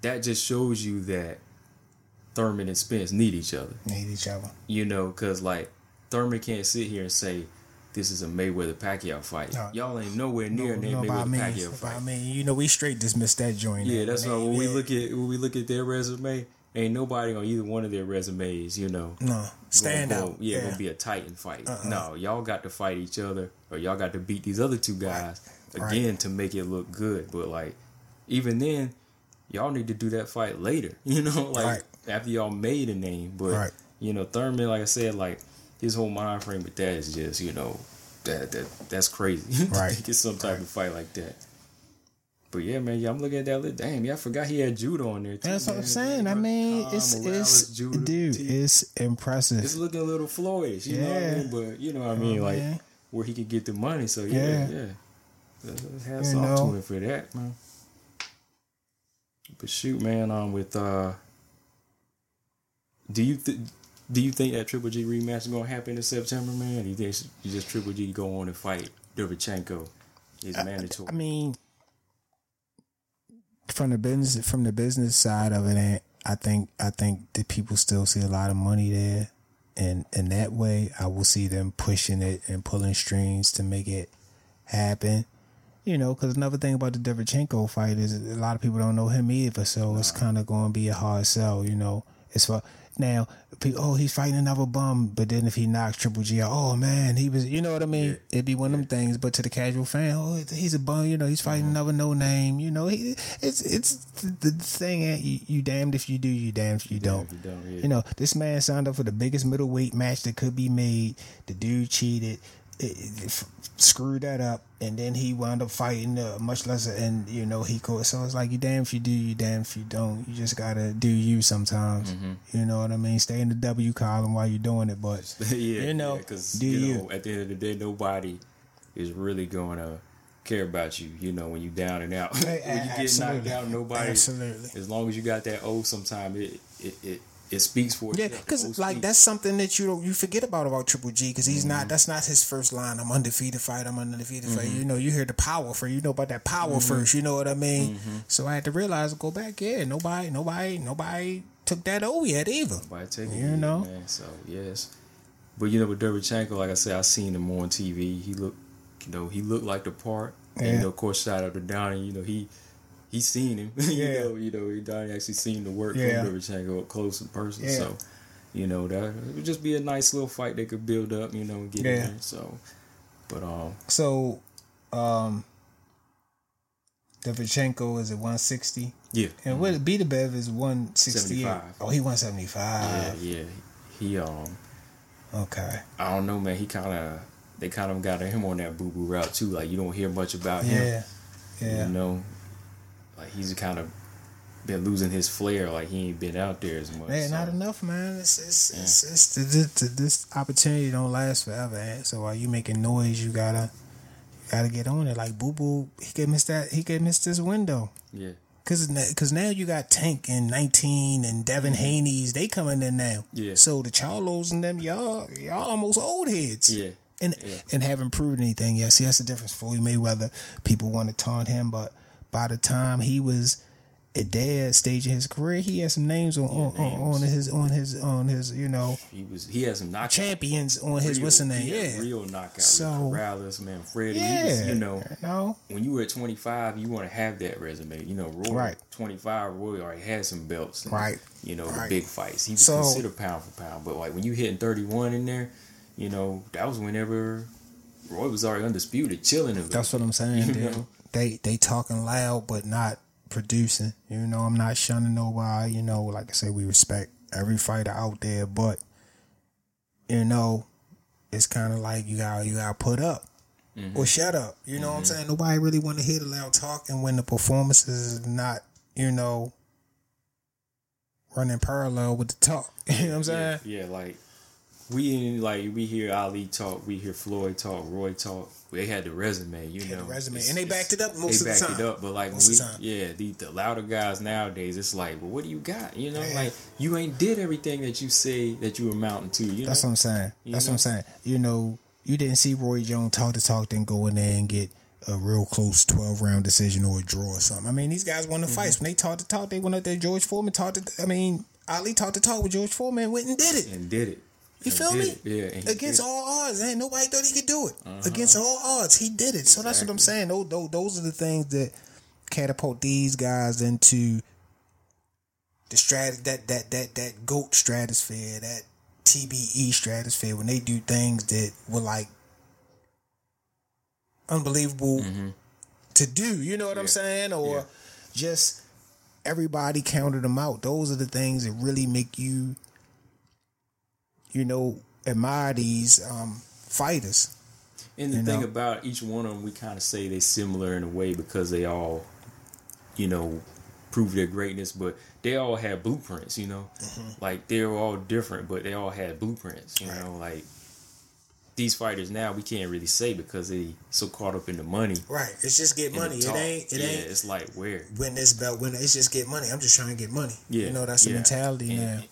That just shows you that Thurman and Spence need each other. Need each other. You know, because like Thurman can't sit here and say this is a Mayweather Pacquiao fight. No. Y'all ain't nowhere near No, that no, by Mayweather me, Pacquiao by fight. me, you know, we straight dismissed that joint. Yeah, that's why when we look at when we look at their resume, ain't nobody on either one of their resumes. You know, No, stand gonna, out. Yeah, Yeah. gonna be a Titan fight. Uh-uh. No, y'all got to fight each other, or y'all got to beat these other two guys Right. again to make it look good. But like, even then, y'all need to do that fight later. You know, like Right. after y'all made a name. But Right. you know, Thurman, like I said, like his whole mind frame with that is just you know that that that's crazy. Right. think it's some type of fight like that. But yeah, man, yeah, I'm looking at that. list. Damn, yeah, I forgot he had Judah on there too. That's what I'm man. saying. I mean, Khan, it's it's Judah, dude, it's impressive. it's looking a little Floydish, you know what I mean? But you know what I mean, Oh, like man. where he could get the money. So yeah, Yeah. yeah. Hats off know. to him for that, man. But shoot, man, um, with uh, do you th- do you think that Triple G rematch is gonna happen in September, man? Do you think you just Triple G go on and fight Derevchenko? Is mandatory. I mean, from the business from the business side of it, and I think I think that people still see a lot of money there, and in that way, I will see them pushing it and pulling strings to make it happen. You know, because another thing about the Derevchenko fight is a lot of people don't know him either, so it's kind of going to be a hard sell. You know, as far now, oh, he's fighting another bum, but then if he knocks Triple G out, oh man, he was, you know what I mean? It'd be one of them things. But to the casual fan, oh, he's a bum, you know, he's fighting another no name, you know, he, it's it's the, the thing. ain't You, you damned if you do, you damned if you don't. if you don't, yeah. You know, this man signed up for the biggest middleweight match that could be made. The dude cheated, it, it, f- screwed that up, and then he wound up fighting uh, much lesser. And you know, he could. So it's like you damn if you do, you damn if you don't. You just gotta do you sometimes. Mm-hmm. You know what I mean? Stay in the W column while you're doing it, but yeah, you know, because do you you? know, at the end of the day, nobody is really going to care about you. You know, when you down and out, when you get knocked out, nobody. Absolutely. As long as you got that O, sometimes it it it, it speaks for Yeah, because like that's something that you don't you forget about about Triple G because he's Mm-hmm. not that's not his first line. I'm undefeated fight. I'm undefeated fight. Mm-hmm. You know, you hear the power for you know about that power first. You know what I mean? Mm-hmm. So I had to realize go back. Yeah, nobody, nobody, nobody took that over yet either. Nobody take it, You yet, know? man. So yes, But you know, with Derevchenko, like I said, I seen him on TV. He looked, you know, he looked like the part. And, you know, of course, shout out to Donnie. You know, he he seen him. you Yeah. know, you know, he Donnie actually seen the work Yeah. from Derevchenko up close in person. Yeah. So, you know, that it would just be a nice little fight they could build up. You know, and get Yeah. in there. So, but um, So, um, Devchenko is at 160. yeah, And what Beterbiev is 168. Oh, he 175. yeah, yeah. He um, Okay. I don't know, man. He kind of they kind of got him on that boo boo route too. Like you don't hear much about him. Yeah. Yeah. You know, like he's kind of been losing his flair. Like he ain't been out there as much. Man, so. not enough, man. It's it's, it's, it's this, this, this opportunity don't last forever. Man. So while you making noise, you gotta you gotta get on it. Like Boo Boo, he could miss that. He could miss this window. Yeah, Cause, Cause now you got Tank and 19 and Devin Haney's. They coming in now. Mm-hmm. Yeah. So the Charlos and them, y'all, y'all almost old heads. yeah, and Yeah. and haven't proved anything yet. See, that's the difference. Floyd Mayweather, people want to taunt him, but by the time he was at that stage in his career, he had some names on on, on, on his on his on his you know he was. He has some knockout. champions on his real- what's the name? Yeah, real knockout. So- Corrales, man, Freddie. He yeah. was, you know, no, when you were at 25, you want to have that resume. You know, Roy, Right. 25, Roy already had some belts. and, Right. You know, Right. the big fights. He was So- considered pound for pound. But like when you hitting 31 in there, you know, that was whenever Roy was already undisputed, chilling. in that's what I'm saying. You dude. They they talking loud, but not producing. You know, I'm not shunning nobody. You know, like I say, we respect every fighter out there, but you know, it's kind of like you got you got put up. Mm-hmm. or shut up. You know what I'm mm-hmm. saying? Nobody really want to hear the loud talking when the performances is not, you know, running parallel with the talk. You know what I'm saying? Yeah, yeah, like we like we hear Ali talk, we hear Floyd talk, Roy talk. They had the resume, you Had know, the resume. It's- And they backed it up most they of the backed it up, but like Most when we, time. yeah, the, the louder guys nowadays, it's like, well, what do you got? You know, Yeah. like you ain't did everything that you say that you were mounting to. You That's know, what I'm saying. You That's know? what I'm saying. You know, you didn't see Roy Jones talk to talk, then go in there and get a real close 12 round decision or a draw or something. I mean, these guys won the Mm-hmm. fights. When they talked to talk, they went up there. George Foreman talked to, I mean, Ali talked to talk with George Foreman, went and did it. and did it. You And feel me? it. Yeah, Against. Uh-huh. all odds, ain't nobody thought he could do it. Against all odds, he did it. So that's what I'm saying. Those, those, those are the things that catapult these guys into the strat that that that that goat stratosphere, that TBE stratosphere when they do things that were like unbelievable to do. You know what I'm Mm-hmm. Saying? Or Yeah. just everybody counted them out. Those are the things that really make you you know, admire these um, fighters. And the You thing know? about each one of them, we kind of say they're similar in a way because they all, you know, prove their greatness, but they all had blueprints, you know? Like they're all different, but they all had blueprints, you know? Like these fighters now, we can't really say because they so caught up in the money. Right. It's just get money. It ain't. It yeah, ain't. it's like where? Win this belt. Win. It's just get money. I'm just trying to get money. Yeah. You know that's the mentality and, now.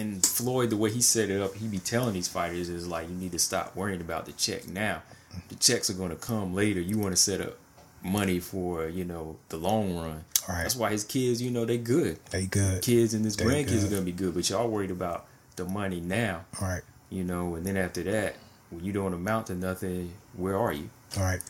And Floyd, the way he set it up, he be telling these fighters is like, you need to stop worrying about the check now. The checks are going to come later. You want to set up money for you know the long run. Right. That's why his kids, you know, they good. They good. Kids and his They grandkids good. are gonna be good, but y'all worried about the money now, All right. you know. And then after that, when you don't amount to nothing, where are you? All right.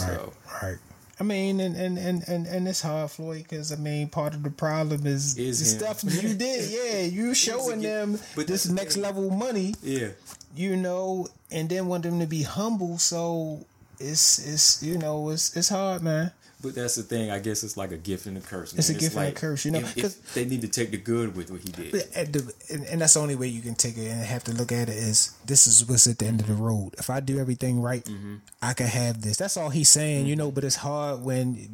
All right. So- All right. I mean, and and and and, and it's hard, Floyd, because I mean, part of the problem is, Is the him. stuff you did. Yeah, you showing them but this next thing. level money, Yeah, you know, and then want them to be humble. So it's it's you know it's it's hard, man. But that's the thing. I guess it's like a gift and a curse. It's a man. gift and a curse, you know, if- if 'cause- they need to take the good with what he did. But at the, and, and that's the only way you can take it and have to look at it is this is what's at the end of the road. If I do everything right, Mm-hmm. I can have this. That's all he's saying, you know. But it's hard when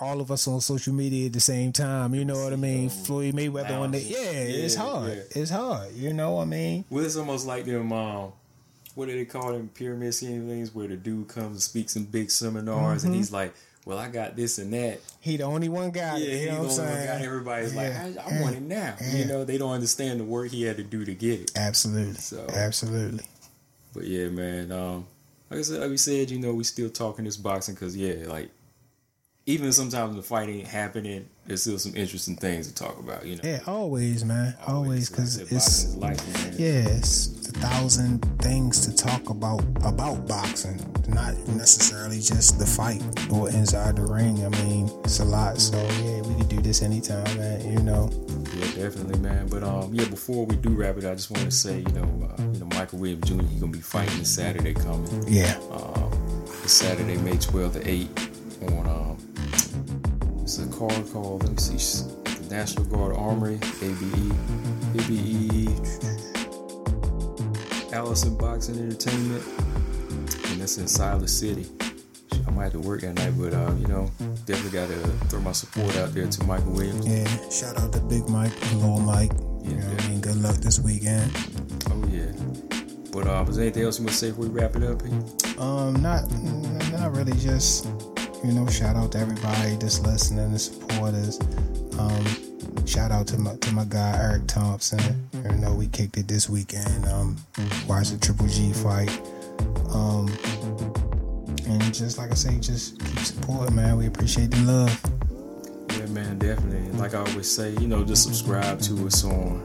all of us on social media at the same time. You know what I mean? Floyd Mayweather on the thousands. yeah, it's hard. yeah. It's hard. You know what I mean? Well, it's almost like them. Um, what do they call them pyramid scheme things where the dude comes and speaks in big seminars Mm-hmm. and he's like, "Well, I got this and that." He the only one got Yeah, it. Know the only one saying? got everybody's Yeah, like, "I, I want it now." You know, they don't understand the work he had to do to get it. Absolutely. So- Absolutely. But yeah, man. Um, like I said, like we said, you know, we still talking this boxing because yeah, like even sometimes the fight ain't happening, there's still some interesting things to talk about. You know, Yeah, always, man. Always, because Like I said, boxing it's life, man. yeah, it's a thousand things to talk about about boxing, not necessarily just the fight or inside the ring. I mean, it's a lot. So yeah, we could do this anytime, man. You know. Yeah, definitely, man. But um, yeah, before we do wrap it, I just want to say, you know, uh, you know, Michael Williams Jr. He's gonna be fighting Saturday coming. Yeah. Um, Saturday, May 12th to 8 on um, it's a car called let me see, the National Guard Armory, ABE, ABE, Allison Boxing Entertainment, and that's in Silas City. I might have to work that night, but uh, you know, definitely got to throw my support out there to Michael Williams. Yeah. Shout out to Big Mike and Little Mike. You Yeah, know yeah. I mean? Good luck this weekend. Oh yeah. But uh, was there anything else you want to say before we wrap it up? Um, not not really. Just you know, shout out to everybody that's listening and supporters. Um, shout out to my to my guy Eric Thompson. You know, we kicked it this weekend. Um, watched the Triple G fight. Um, and just like I say, just keep supporting, man. We appreciate the love. Yeah, man, definitely. Like I always say, you know, just subscribe to us on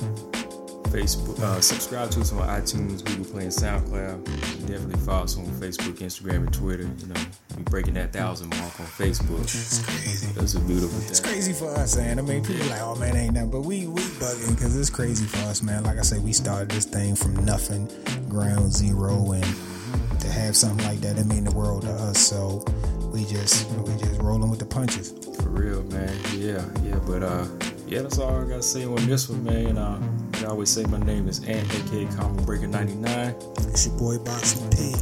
Facebook. Uh, subscribe to us on iTunes, Google Play, and SoundCloud. Definitely follow us on Facebook, Instagram, and Twitter. You know, we breaking that thousand mark on Facebook. It's crazy. That's a beautiful thing. It's crazy for us, man. I mean, people like, oh man, ain't nothing, but we we bugging because it's crazy for us, man. Like I said, we started this thing from nothing, ground zero, and to have something like that, it mean the world to us. So we just we just rolling with the punches. For real, man. Yeah, yeah. But uh, yeah, that's all I gotta say on this one, man. Uh, I always say my name is Ant, aka Common Breaker 99, It's your boy Boxing P.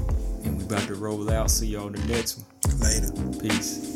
and we about to roll out. See y'all in the next one. Later. Peace.